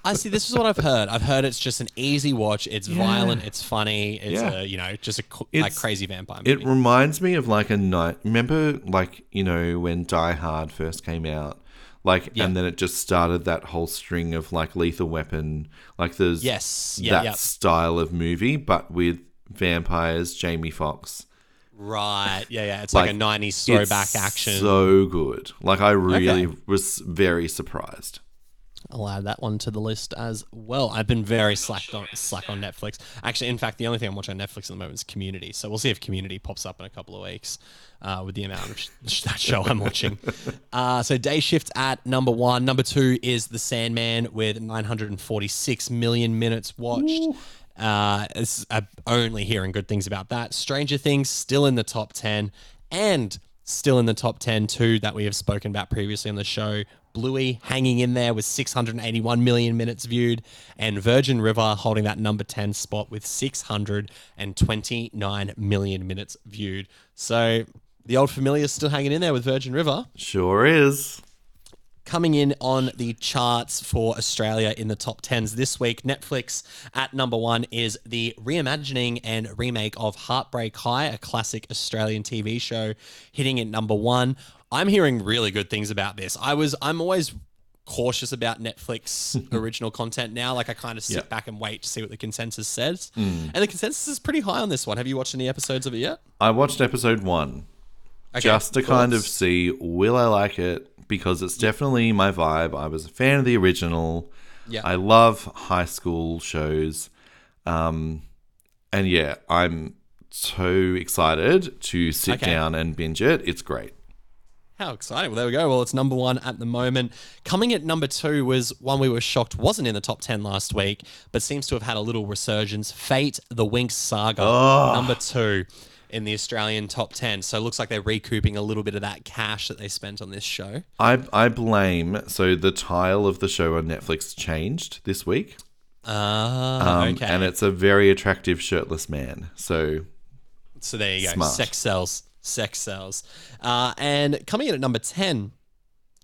I see. This is what I've heard. I've heard it's just an easy watch. It's violent. It's funny. It's Yeah. a you know just a co- like crazy vampire movie. It reminds me of like a night. Remember, like you know, when Die Hard first came out, like, Yeah. and then it just started that whole string of like Lethal Weapon, like there's Yes. Yeah, that yeah. style of movie, but with vampires, Jamie Foxx. Right. Yeah, yeah. It's like, a 90s throwback It's action. So good. Like I really Okay. was very surprised. I'll add that one to the list as well. I've been very slack on slack on Netflix. Actually, in fact, the only thing I'm watching on Netflix at the moment is Community. So we'll see if Community pops up in a couple of weeks uh, with the amount of sh- that show I'm watching. Uh, so Day Shift at number one. Number two is The Sandman with 946 million minutes watched. Uh, it's, I'm only hearing good things about that. Stranger Things still in the top 10 and still in the top 10 too that we have spoken about previously on the show. Bluey hanging in there with 681 million minutes viewed, and Virgin River holding that number 10 spot with 629 million minutes viewed. So the old familiar is still hanging in there with Virgin River. Sure is. Coming in on the charts for Australia in the top 10s this week, Netflix at number one is the reimagining and remake of Heartbreak High, a classic Australian TV show, hitting at number one. I'm hearing really good things about this. I was, I'm always cautious about Netflix original content now. Like I kind of sit Yeah. back and wait to see what the consensus says. And the consensus is pretty high on this one. Have you watched any episodes of it yet? I watched episode one Okay, just to kind of see will I like it because it's definitely my vibe. I was a fan of the original. Yeah. I love high school shows. Um, and yeah, I'm so excited to sit Okay. down and binge it. It's great. How exciting. Well, there we go. Well, it's number one at the moment. Coming at number two was one we were shocked wasn't in the top 10 last week, but seems to have had a little resurgence. Fate, the Winx Saga, number two in the Australian top 10. So it looks like they're recouping a little bit of that cash that they spent on this show. I I blame so the tile of the show on Netflix changed this week. Ah, Um, okay. And it's a very attractive shirtless man. So So there you go. Smart. Sex sells. Sex sells. Uh, and coming in at number 10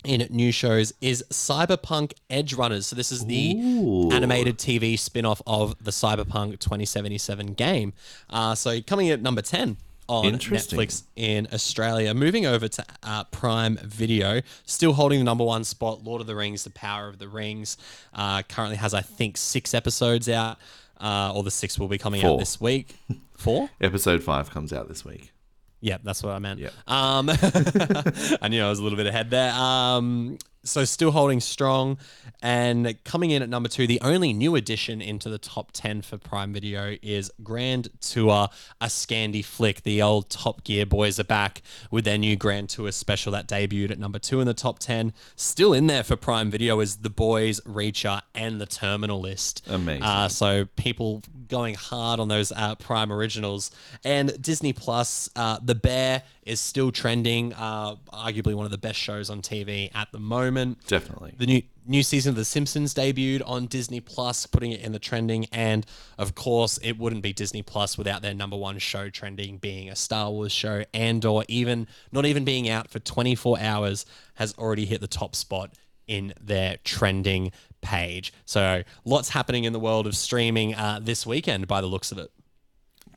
in new shows is Cyberpunk Edgerunners. So this is the Ooh. animated TV spin-off of the Cyberpunk 2077 game. Uh, so coming in at number 10 on Netflix in Australia. Moving over to uh, Prime Video, still holding the number one spot. Lord of the Rings: The Power of the Rings uh, currently has, I think, six episodes out, uh, or the six will be coming out this week. Four. episode five comes out this week. Yeah, that's what I meant. Yeah. Um, I knew I was a little bit ahead there. Um, so still holding strong and coming in at number two, the only new addition into the top 10 for Prime Video is Grand Tour, a Scandi flick. The old Top Gear boys are back with their new Grand Tour special that debuted at number two in the top 10. Still in there for Prime Video is The Boys, Reacher, and The Terminal List. Amazing. Uh, so people going hard on those uh, Prime originals. And Disney Plus, uh, The Bear is still trending. Uh, arguably one of the best shows on TV at the moment. Definitely. The new new season of The Simpsons debuted on Disney Plus, putting it in the trending. And of course, it wouldn't be Disney Plus without their number one show trending being a Star Wars show, Andor even not even being out for 24 hours has already hit the top spot in their trending page. So lots happening in the world of streaming uh, this weekend, by the looks of it.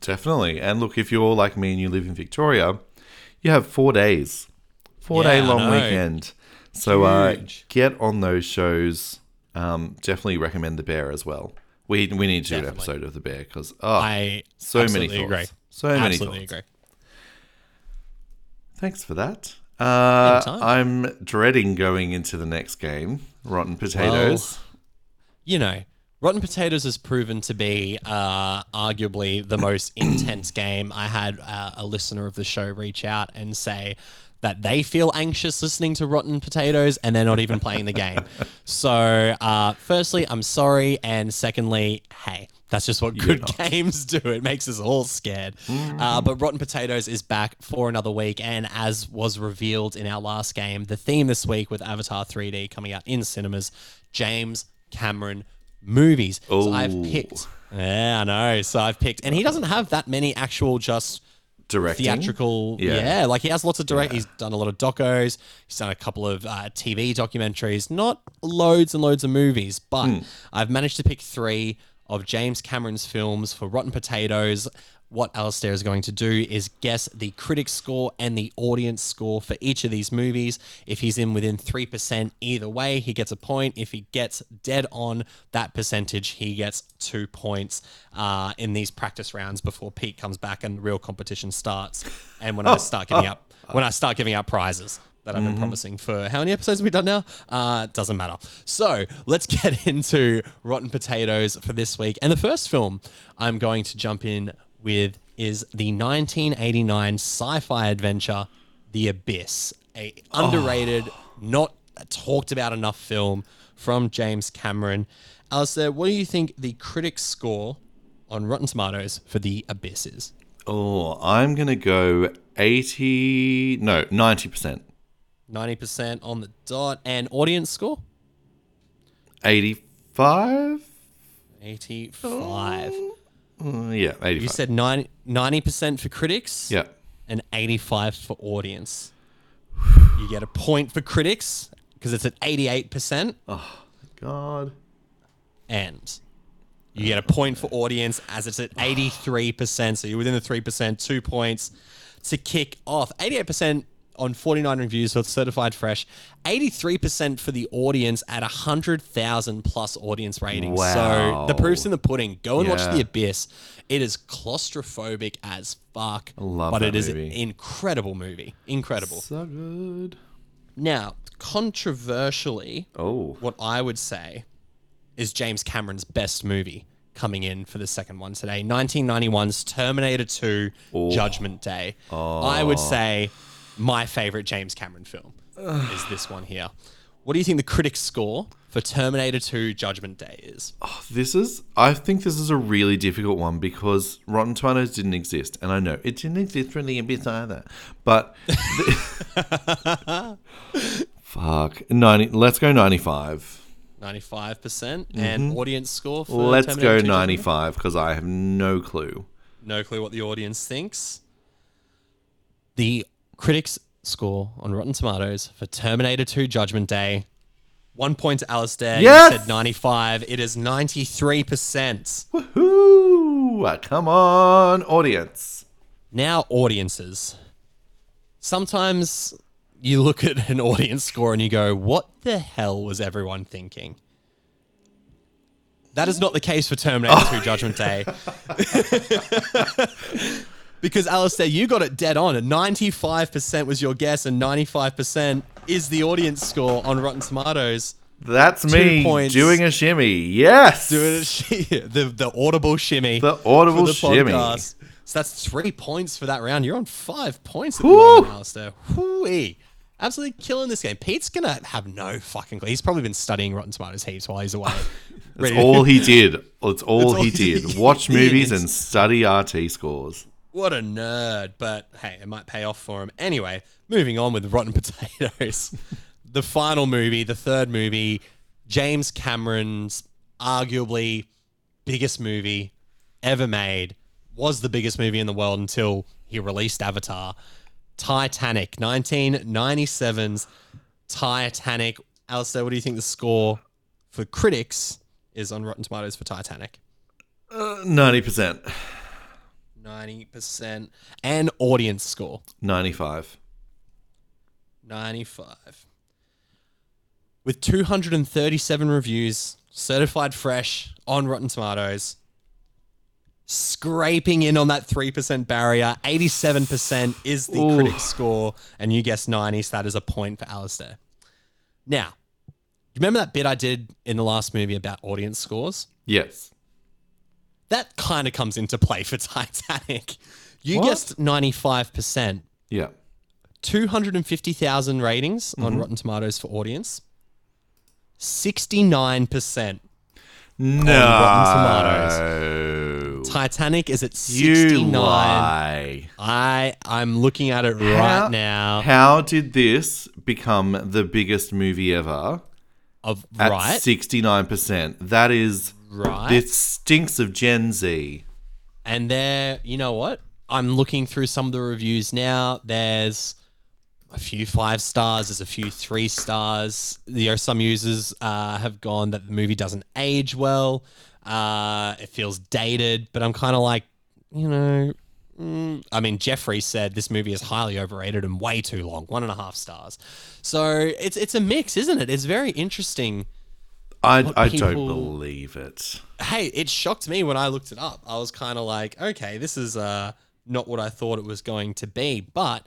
Definitely. And look, if you're like me and you live in Victoria, you have four days, four Yeah, day long weekend. So uh, get on those shows. Um, definitely recommend The Bear as well. We we need to do an Definitely. episode of The Bear because oh, I so many absolutely thoughts. agree. So many absolutely thoughts. agree. Thanks for that. Uh, Anytime. I'm dreading going into the next game, Rotten Potatoes. you know, Rotten Potatoes has proven to be uh, arguably the most intense game. I had uh, a listener of the show reach out and say that they feel anxious listening to Rotten Potatoes and they're not even playing the game. So, uh, firstly, I'm sorry. And secondly, hey, that's just what good games do. It makes us all scared. Uh, but Rotten Potatoes is back for another week. And as was revealed in our last game, the theme this week with Avatar 3D coming out in cinemas, James Cameron movies. So I've picked. Yeah, I know. So I've picked. And he doesn't have that many actual just Directing. theatrical. Yeah. Yeah. like he has lots of direct. He's done a lot of docos. He's done a couple of uh, TV documentaries. Not loads and loads of movies, but Hmm. I've managed to pick three of James Cameron's films for Rotten Potatoes. What Alistair is going to do is guess the critic score and the audience score for each of these movies. If he's in within 3% either way, he gets a point. If he gets dead on that percentage, he gets two points uh, in these practice rounds before Pete comes back and the real competition starts. And when I start giving up when I start giving out prizes that I've been promising for how many episodes have we done now? Uh, doesn't matter. So let's get into Rotten Potatoes for this week. And the first film I'm going to jump in with is the 1989 sci-fi adventure The Abyss, a underrated, not talked about enough film from James Cameron. Alistair, what do you think the critics score on Rotten Tomatoes for The Abyss is? Oh, I'm gonna go eighty. No, ninety percent. 90% on the dot. And audience score? Eighty-five. 85. Mm. Uh, yeah, eighty-five. You said 90, 90% for critics yeah. and 85 for audience. You get a point for critics because it's at 88%. Oh God. And you get a point for audience as it's at 83%. So you're within the 3%, two points to kick off. 88% on 49 reviews so it's certified fresh, 83% for the audience at 100,000 plus audience ratings. Wow. So the proof's in the pudding. Go and watch The Abyss. It is claustrophobic as fuck, love but it is movie. an incredible movie. Incredible. So good. Now, controversially, Oh. what I would say is James Cameron's best movie coming in for the second one today 1991's Terminator 2 Judgment Day. I would oh. say my favorite James Cameron film is this one here. What do you think the critics score for Terminator 2 Judgment Day is? This is, I think this is a really difficult one because Rotten Tomatoes didn't exist. And I know it didn't exist for the Abyss either. But. Fuck. 90, let's go 95. 95% and audience score for Mm-hmm. Let's Terminator go 2 95 because I have no clue. No clue what the audience thinks. The critics score on Rotten Tomatoes for Terminator 2 Judgment Day. One point to Alistair. Yes! You said 95. It is 93%. Woohoo! Ah, come on, audience. Now, audiences. Sometimes you look at an audience score and you go, what the hell was everyone thinking? That is not the case for Terminator 2 Judgment Day. because, Alistair, you got it dead on. 95% was your guess, and 95% is the audience score on Rotten Tomatoes. That's Two me points. doing a shimmy. Yes. Doing it, the, the audible shimmy. The audible the shimmy. podcast. So that's three points for that round. You're on five points at the moment, Alistair. Whoo-wee. Absolutely killing this game. Pete's gonna have no fucking clue. He's probably been studying Rotten Tomatoes heaps while he's away. That's all he did. It's all, all he did. Watch movies and study RT scores. What a nerd. But hey, it might pay off for him. Anyway, moving on with Rotten Potatoes. the final movie, the third movie, James Cameron's arguably biggest movie ever made, was the biggest movie in the world until he released Avatar. Titanic, 1997's Titanic. Alistair, what do you think the score for critics is on Rotten Tomatoes for Titanic? Uh, ninety percent. 90%. And audience score, Ninety-five. 95. With 237 reviews, certified fresh on Rotten Tomatoes, scraping in on that 3% barrier. 87% is the Ooh. critic score, and you guessed 90, so that is a point for Alistair. Now, you remember that bit I did in the last movie about audience scores? Yes. That kind of comes into play for Titanic. You What? guessed 95%. Yeah. 250,000 ratings Mm-hmm. on Rotten Tomatoes for audience. 69%. No. Titanic is at 69. You 69. lie. I I'm looking at it right now. How did this become the biggest movie ever? Of At right, sixty-nine percent. That is. Right. This stinks of Gen Z. and there, you know what? I'm looking through some of the reviews now. There's a few five stars. There's a few three stars. There are some users uh, have gone that the movie doesn't age well. Uh, it feels dated, but I'm kind of like, you know, mm, I mean, Jeffrey said this movie is highly overrated and way too long, one and a half stars. So it's it's a mix, isn't it? It's very interesting. I, I people- don't believe it. Hey, it shocked me when I looked it up. I was kind of like, okay, this is uh, not what I thought it was going to be. But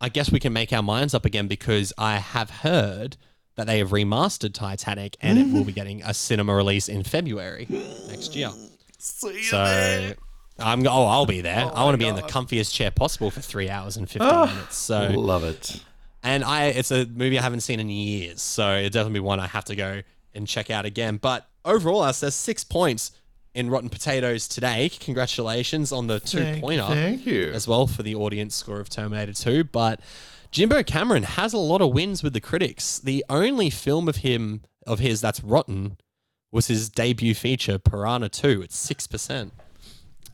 I guess we can make our minds up again because I have heard that they have remastered Titanic and it will be getting a cinema release in February next year. So I'm oh I'll be there. I want to be in the comfiest chair possible for three hours and fifteen minutes. So Love it. and I it's a movie I haven't seen in years, so it definitely be one I have to go and check out again. But overall, us there's six points in Rotten Potatoes today. Congratulations on the two Thank- pointer thank you. as well for the audience score of Terminator 2. But Jimbo Cameron has a lot of wins with the critics. The only film of him of his that's rotten was his debut feature, Piranha 2. It's six percent.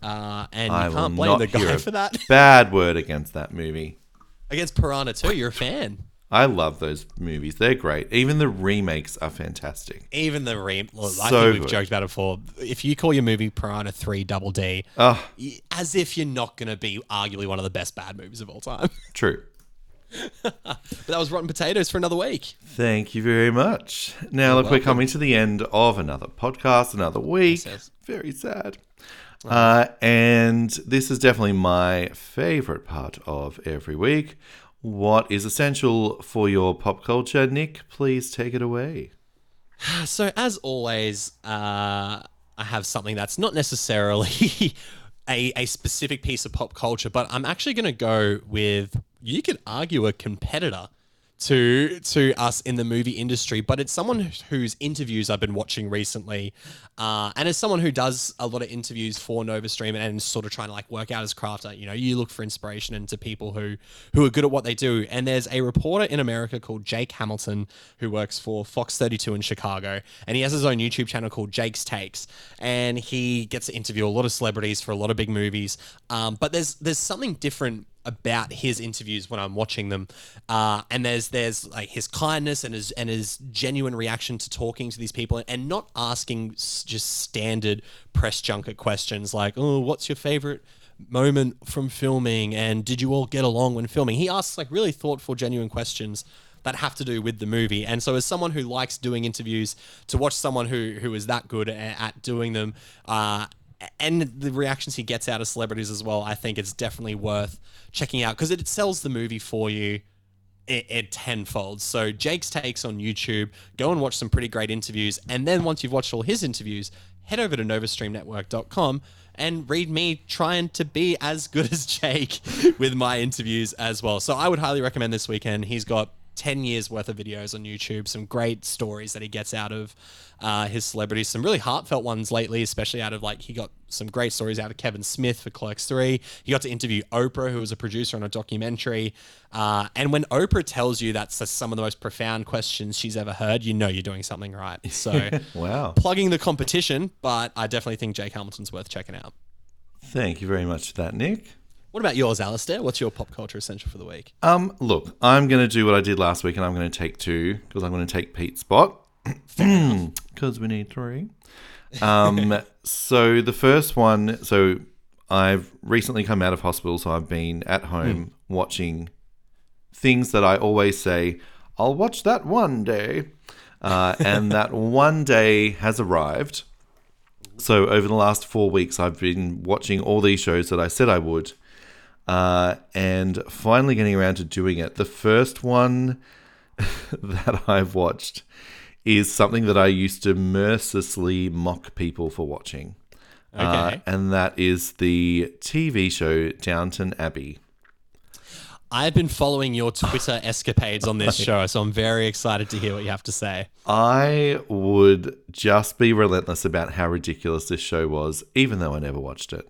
Uh, and I will can't blame not the guy for that. bad word against that movie. Against Piranha 2, you're a fan. I love those movies. They're great. Even the remakes are fantastic. Even the re, well, I So think we've good. joked about it before. If you call your movie Piranha Three Double D, Oh, as if you're not going to be arguably one of the best bad movies of all time. true. but that was Rotten Potatoes for another week. Thank you very much. Now, look, we're coming to the end of another podcast, another week. Very sad. Uh, and this is definitely my favorite part of every week. What is essential for your pop culture? Nick, please take it away. So as always, uh, I have something that's not necessarily a, a specific piece of pop culture, but I'm actually going to go with you could argue a competitor to to us in the movie industry, but it's someone whose interviews I've been watching recently, uh, and as someone who does a lot of interviews for NovaStream and sort of trying to like work out his craft. uh, You know, you look for inspiration into people who who are good at what they do. And there's a reporter in America called Jake Hamilton who works for Fox 32 in Chicago, and he has his own YouTube channel called Jake's Takes, and he gets to interview a lot of celebrities for a lot of big movies. Um, but there's there's something different about his interviews when I'm watching them, uh, and there's there's like his kindness and his and his genuine reaction to talking to these people and not asking just standard press junket questions like, oh, what's your favorite moment from filming and did you all get along when filming? He asks like really thoughtful, genuine questions that have to do with the movie. And so, as someone who likes doing interviews, to watch someone who who is that good at, at doing them, uh, and the reactions he gets out of celebrities as well, I think it's definitely worth checking out because it sells the movie for you it, it tenfold. So Jake's takes on YouTube. Go and watch some pretty great interviews, and then once you've watched all his interviews, head over to NovaStreamNetwork.com and read me trying to be as good as Jake with my interviews as well. So I would highly recommend this weekend. He's got 10 years worth of videos on YouTube, some great stories that he gets out of uh, his celebrities, some really heartfelt ones lately, especially out of like, he got some great stories out of Kevin Smith for Clerks 3. He got to interview Oprah, who was a producer on a documentary. Uh, and when Oprah tells you that's some of the most profound questions she's ever heard, you know you're doing something right. So, Wow. plugging the competition, but I definitely think Jake Hamilton's worth checking out. Thank you very much for that, Nick. What about yours, Alistair? What's your pop culture essential for the week? Um, look, I'm going to do what I did last week, and I'm going to take two because I'm going to take Pete's spot because we need three. Um, so the first one, so I've recently come out of hospital, so I've been at home watching things that I always say, I'll watch that one day. Uh, and that one day has arrived. So over the last four weeks, I've been watching all these shows that I said I would, uh, and finally getting around to doing it. The first one that I've watched is something that I used to mercilessly mock people for watching. Uh, and that is the TV show Downton Abbey. I've been following your Twitter escapades on this show, so I'm very excited to hear what you have to say. I would just be relentless about how ridiculous this show was, even though I never watched it.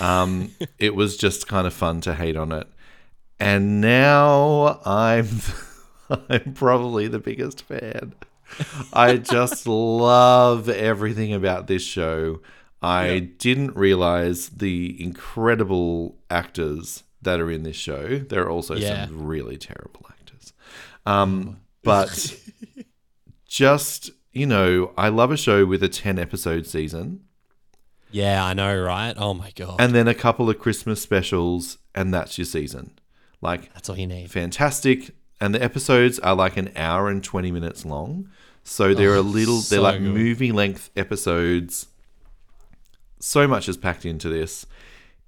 Um, it was just kind of fun to hate on it. And now I'm I'm probably the biggest fan. I just love everything about this show. I didn't realize the incredible actors that are in this show. There are also Yeah. some really terrible actors. Um, but just, you know, I love a show with a 10 episode season. Yeah, I know, right? Oh my god, and then a couple of Christmas specials, and that's your season. Like that's all you need. fantastic. And the episodes are like an hour and 20 minutes long. So they're a oh, little, they're like good. movie length episodes. So much is packed into this.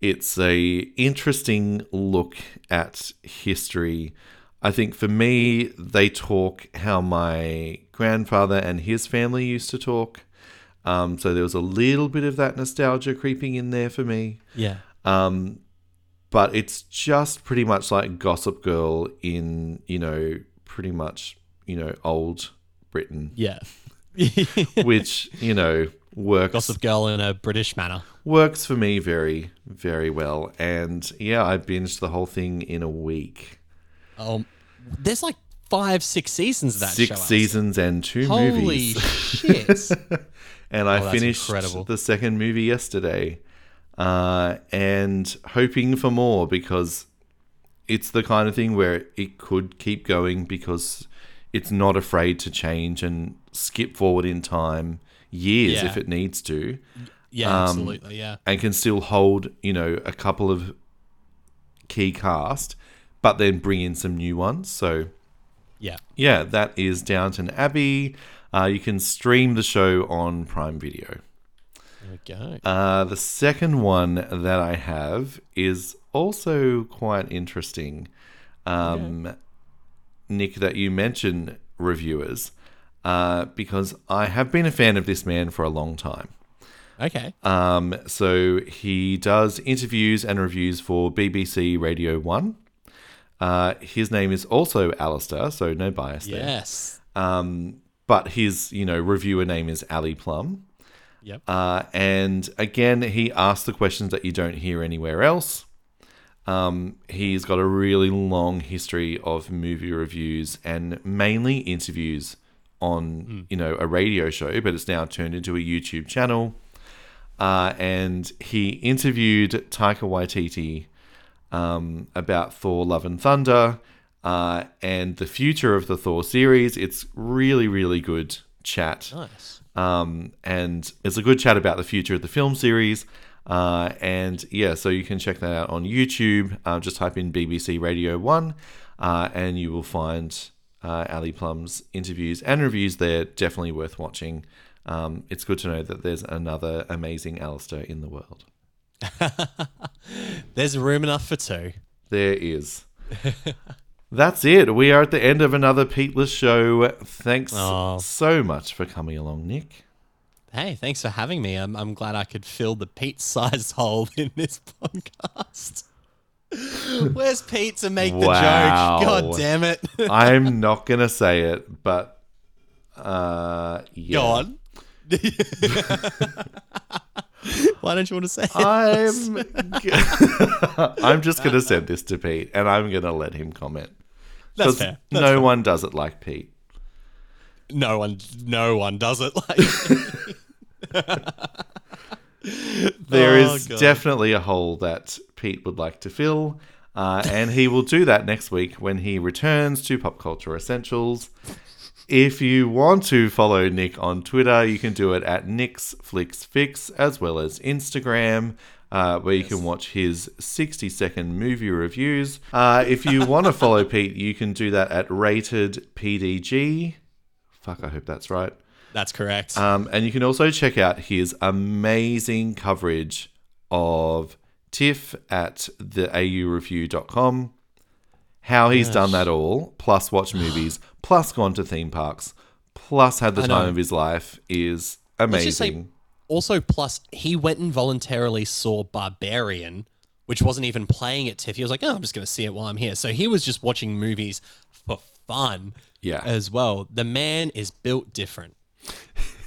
It's a interesting look at history. I think for me, they talk how my grandfather and his family used to talk. Um, so there was a little bit of that nostalgia creeping in there for me Yeah, but it's just pretty much like Gossip Girl in you know pretty much you know old Britain, yeah. which you know works Gossip Girl in a British manner. works for me very very well. And yeah, I binged the whole thing in a week, Um, there's like five, six seasons of that six show. Seasons and two Holy movies. Holy shit! and I Oh, that's finished incredible. the second movie yesterday, uh, and hoping for more because it's the kind of thing where it could keep going because it's not afraid to change and skip forward in time years Yeah. if it needs to, Yeah, Um, absolutely. Yeah, and can still hold you know a couple of key cast, but then bring in some new ones. So yeah. yeah, that is Downton Abbey. Uh, you can stream the show on Prime Video. There we go. Uh, the second one that I have is also quite interesting. Um, Nick, that you mention reviewers, uh, because I have been a fan of this man for a long time. okay. Um, so he does interviews and reviews for BBC Radio 1. Uh, his name is also Alistair, so no bias there. yes. Um, but his, you know, reviewer name is Ali Plumb. Yep. Uh, and again, he asks the questions that you don't hear anywhere else. Um, he's got a really long history of movie reviews and mainly interviews on, you know, a radio show, but it's now turned into a YouTube channel. Uh, and he interviewed Taika Waititi um, about Thor: Love and Thunder uh, and the future of the Thor series. It's really, really good chat. Nice. Um, and it's a good chat about the future of the film series. Uh, and yeah, so you can check that out on YouTube. Uh, just type in BBC Radio 1 uh, and you will find uh, Ali Plumb's interviews and reviews there. Definitely worth watching. Um, it's good to know that there's another amazing Alistair in the world. There's room enough for two. There is. That's it. We are at the end of another Peatless show. Thanks Oh. so much for coming along, Nick. Hey, thanks for having me. I'm, I'm glad I could fill the Pete-sized hole in this podcast. Where's Pete to make the Wow. joke? God damn it. I'm not gonna say it, but uh, yeah. Go on. Why don't you want to say? I'm I'm just gonna send this to Pete, and I'm gonna let him comment. That's fair. That's no fair. one does it like Pete. No one, no one does it like. There Oh, is God. definitely a hole that Pete would like to fill, uh, and he will do that next week when he returns to Pop Culture Essentials. If you want to follow Nick on Twitter, you can do it at Nick's Flicks Fix as well as Instagram. Uh, where you can watch his 60 second movie reviews. Uh, if you want to follow Pete, you can do that at Rated PDG. Fuck, I hope that's right. That's correct. Um, and you can also check out his amazing coverage of TIFF at the aureview.com. How he's done that all, plus watch movies, plus gone to theme parks, plus had the time of his life is Let's say- amazing. also, plus, he went and voluntarily saw Barbarian, which wasn't even playing at TIFF. He was like, oh, I'm just going to see it while I'm here. So he was just watching movies for fun Yeah. as well. The man is built different.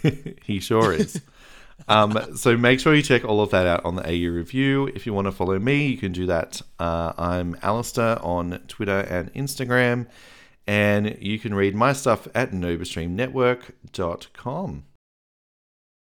he sure is. um, so make sure you check all of that out on the AU Review. If you want to follow me, you can do that. Uh, I'm Alistair on Twitter and Instagram. And you can read my stuff at NovaStreamNetwork.com.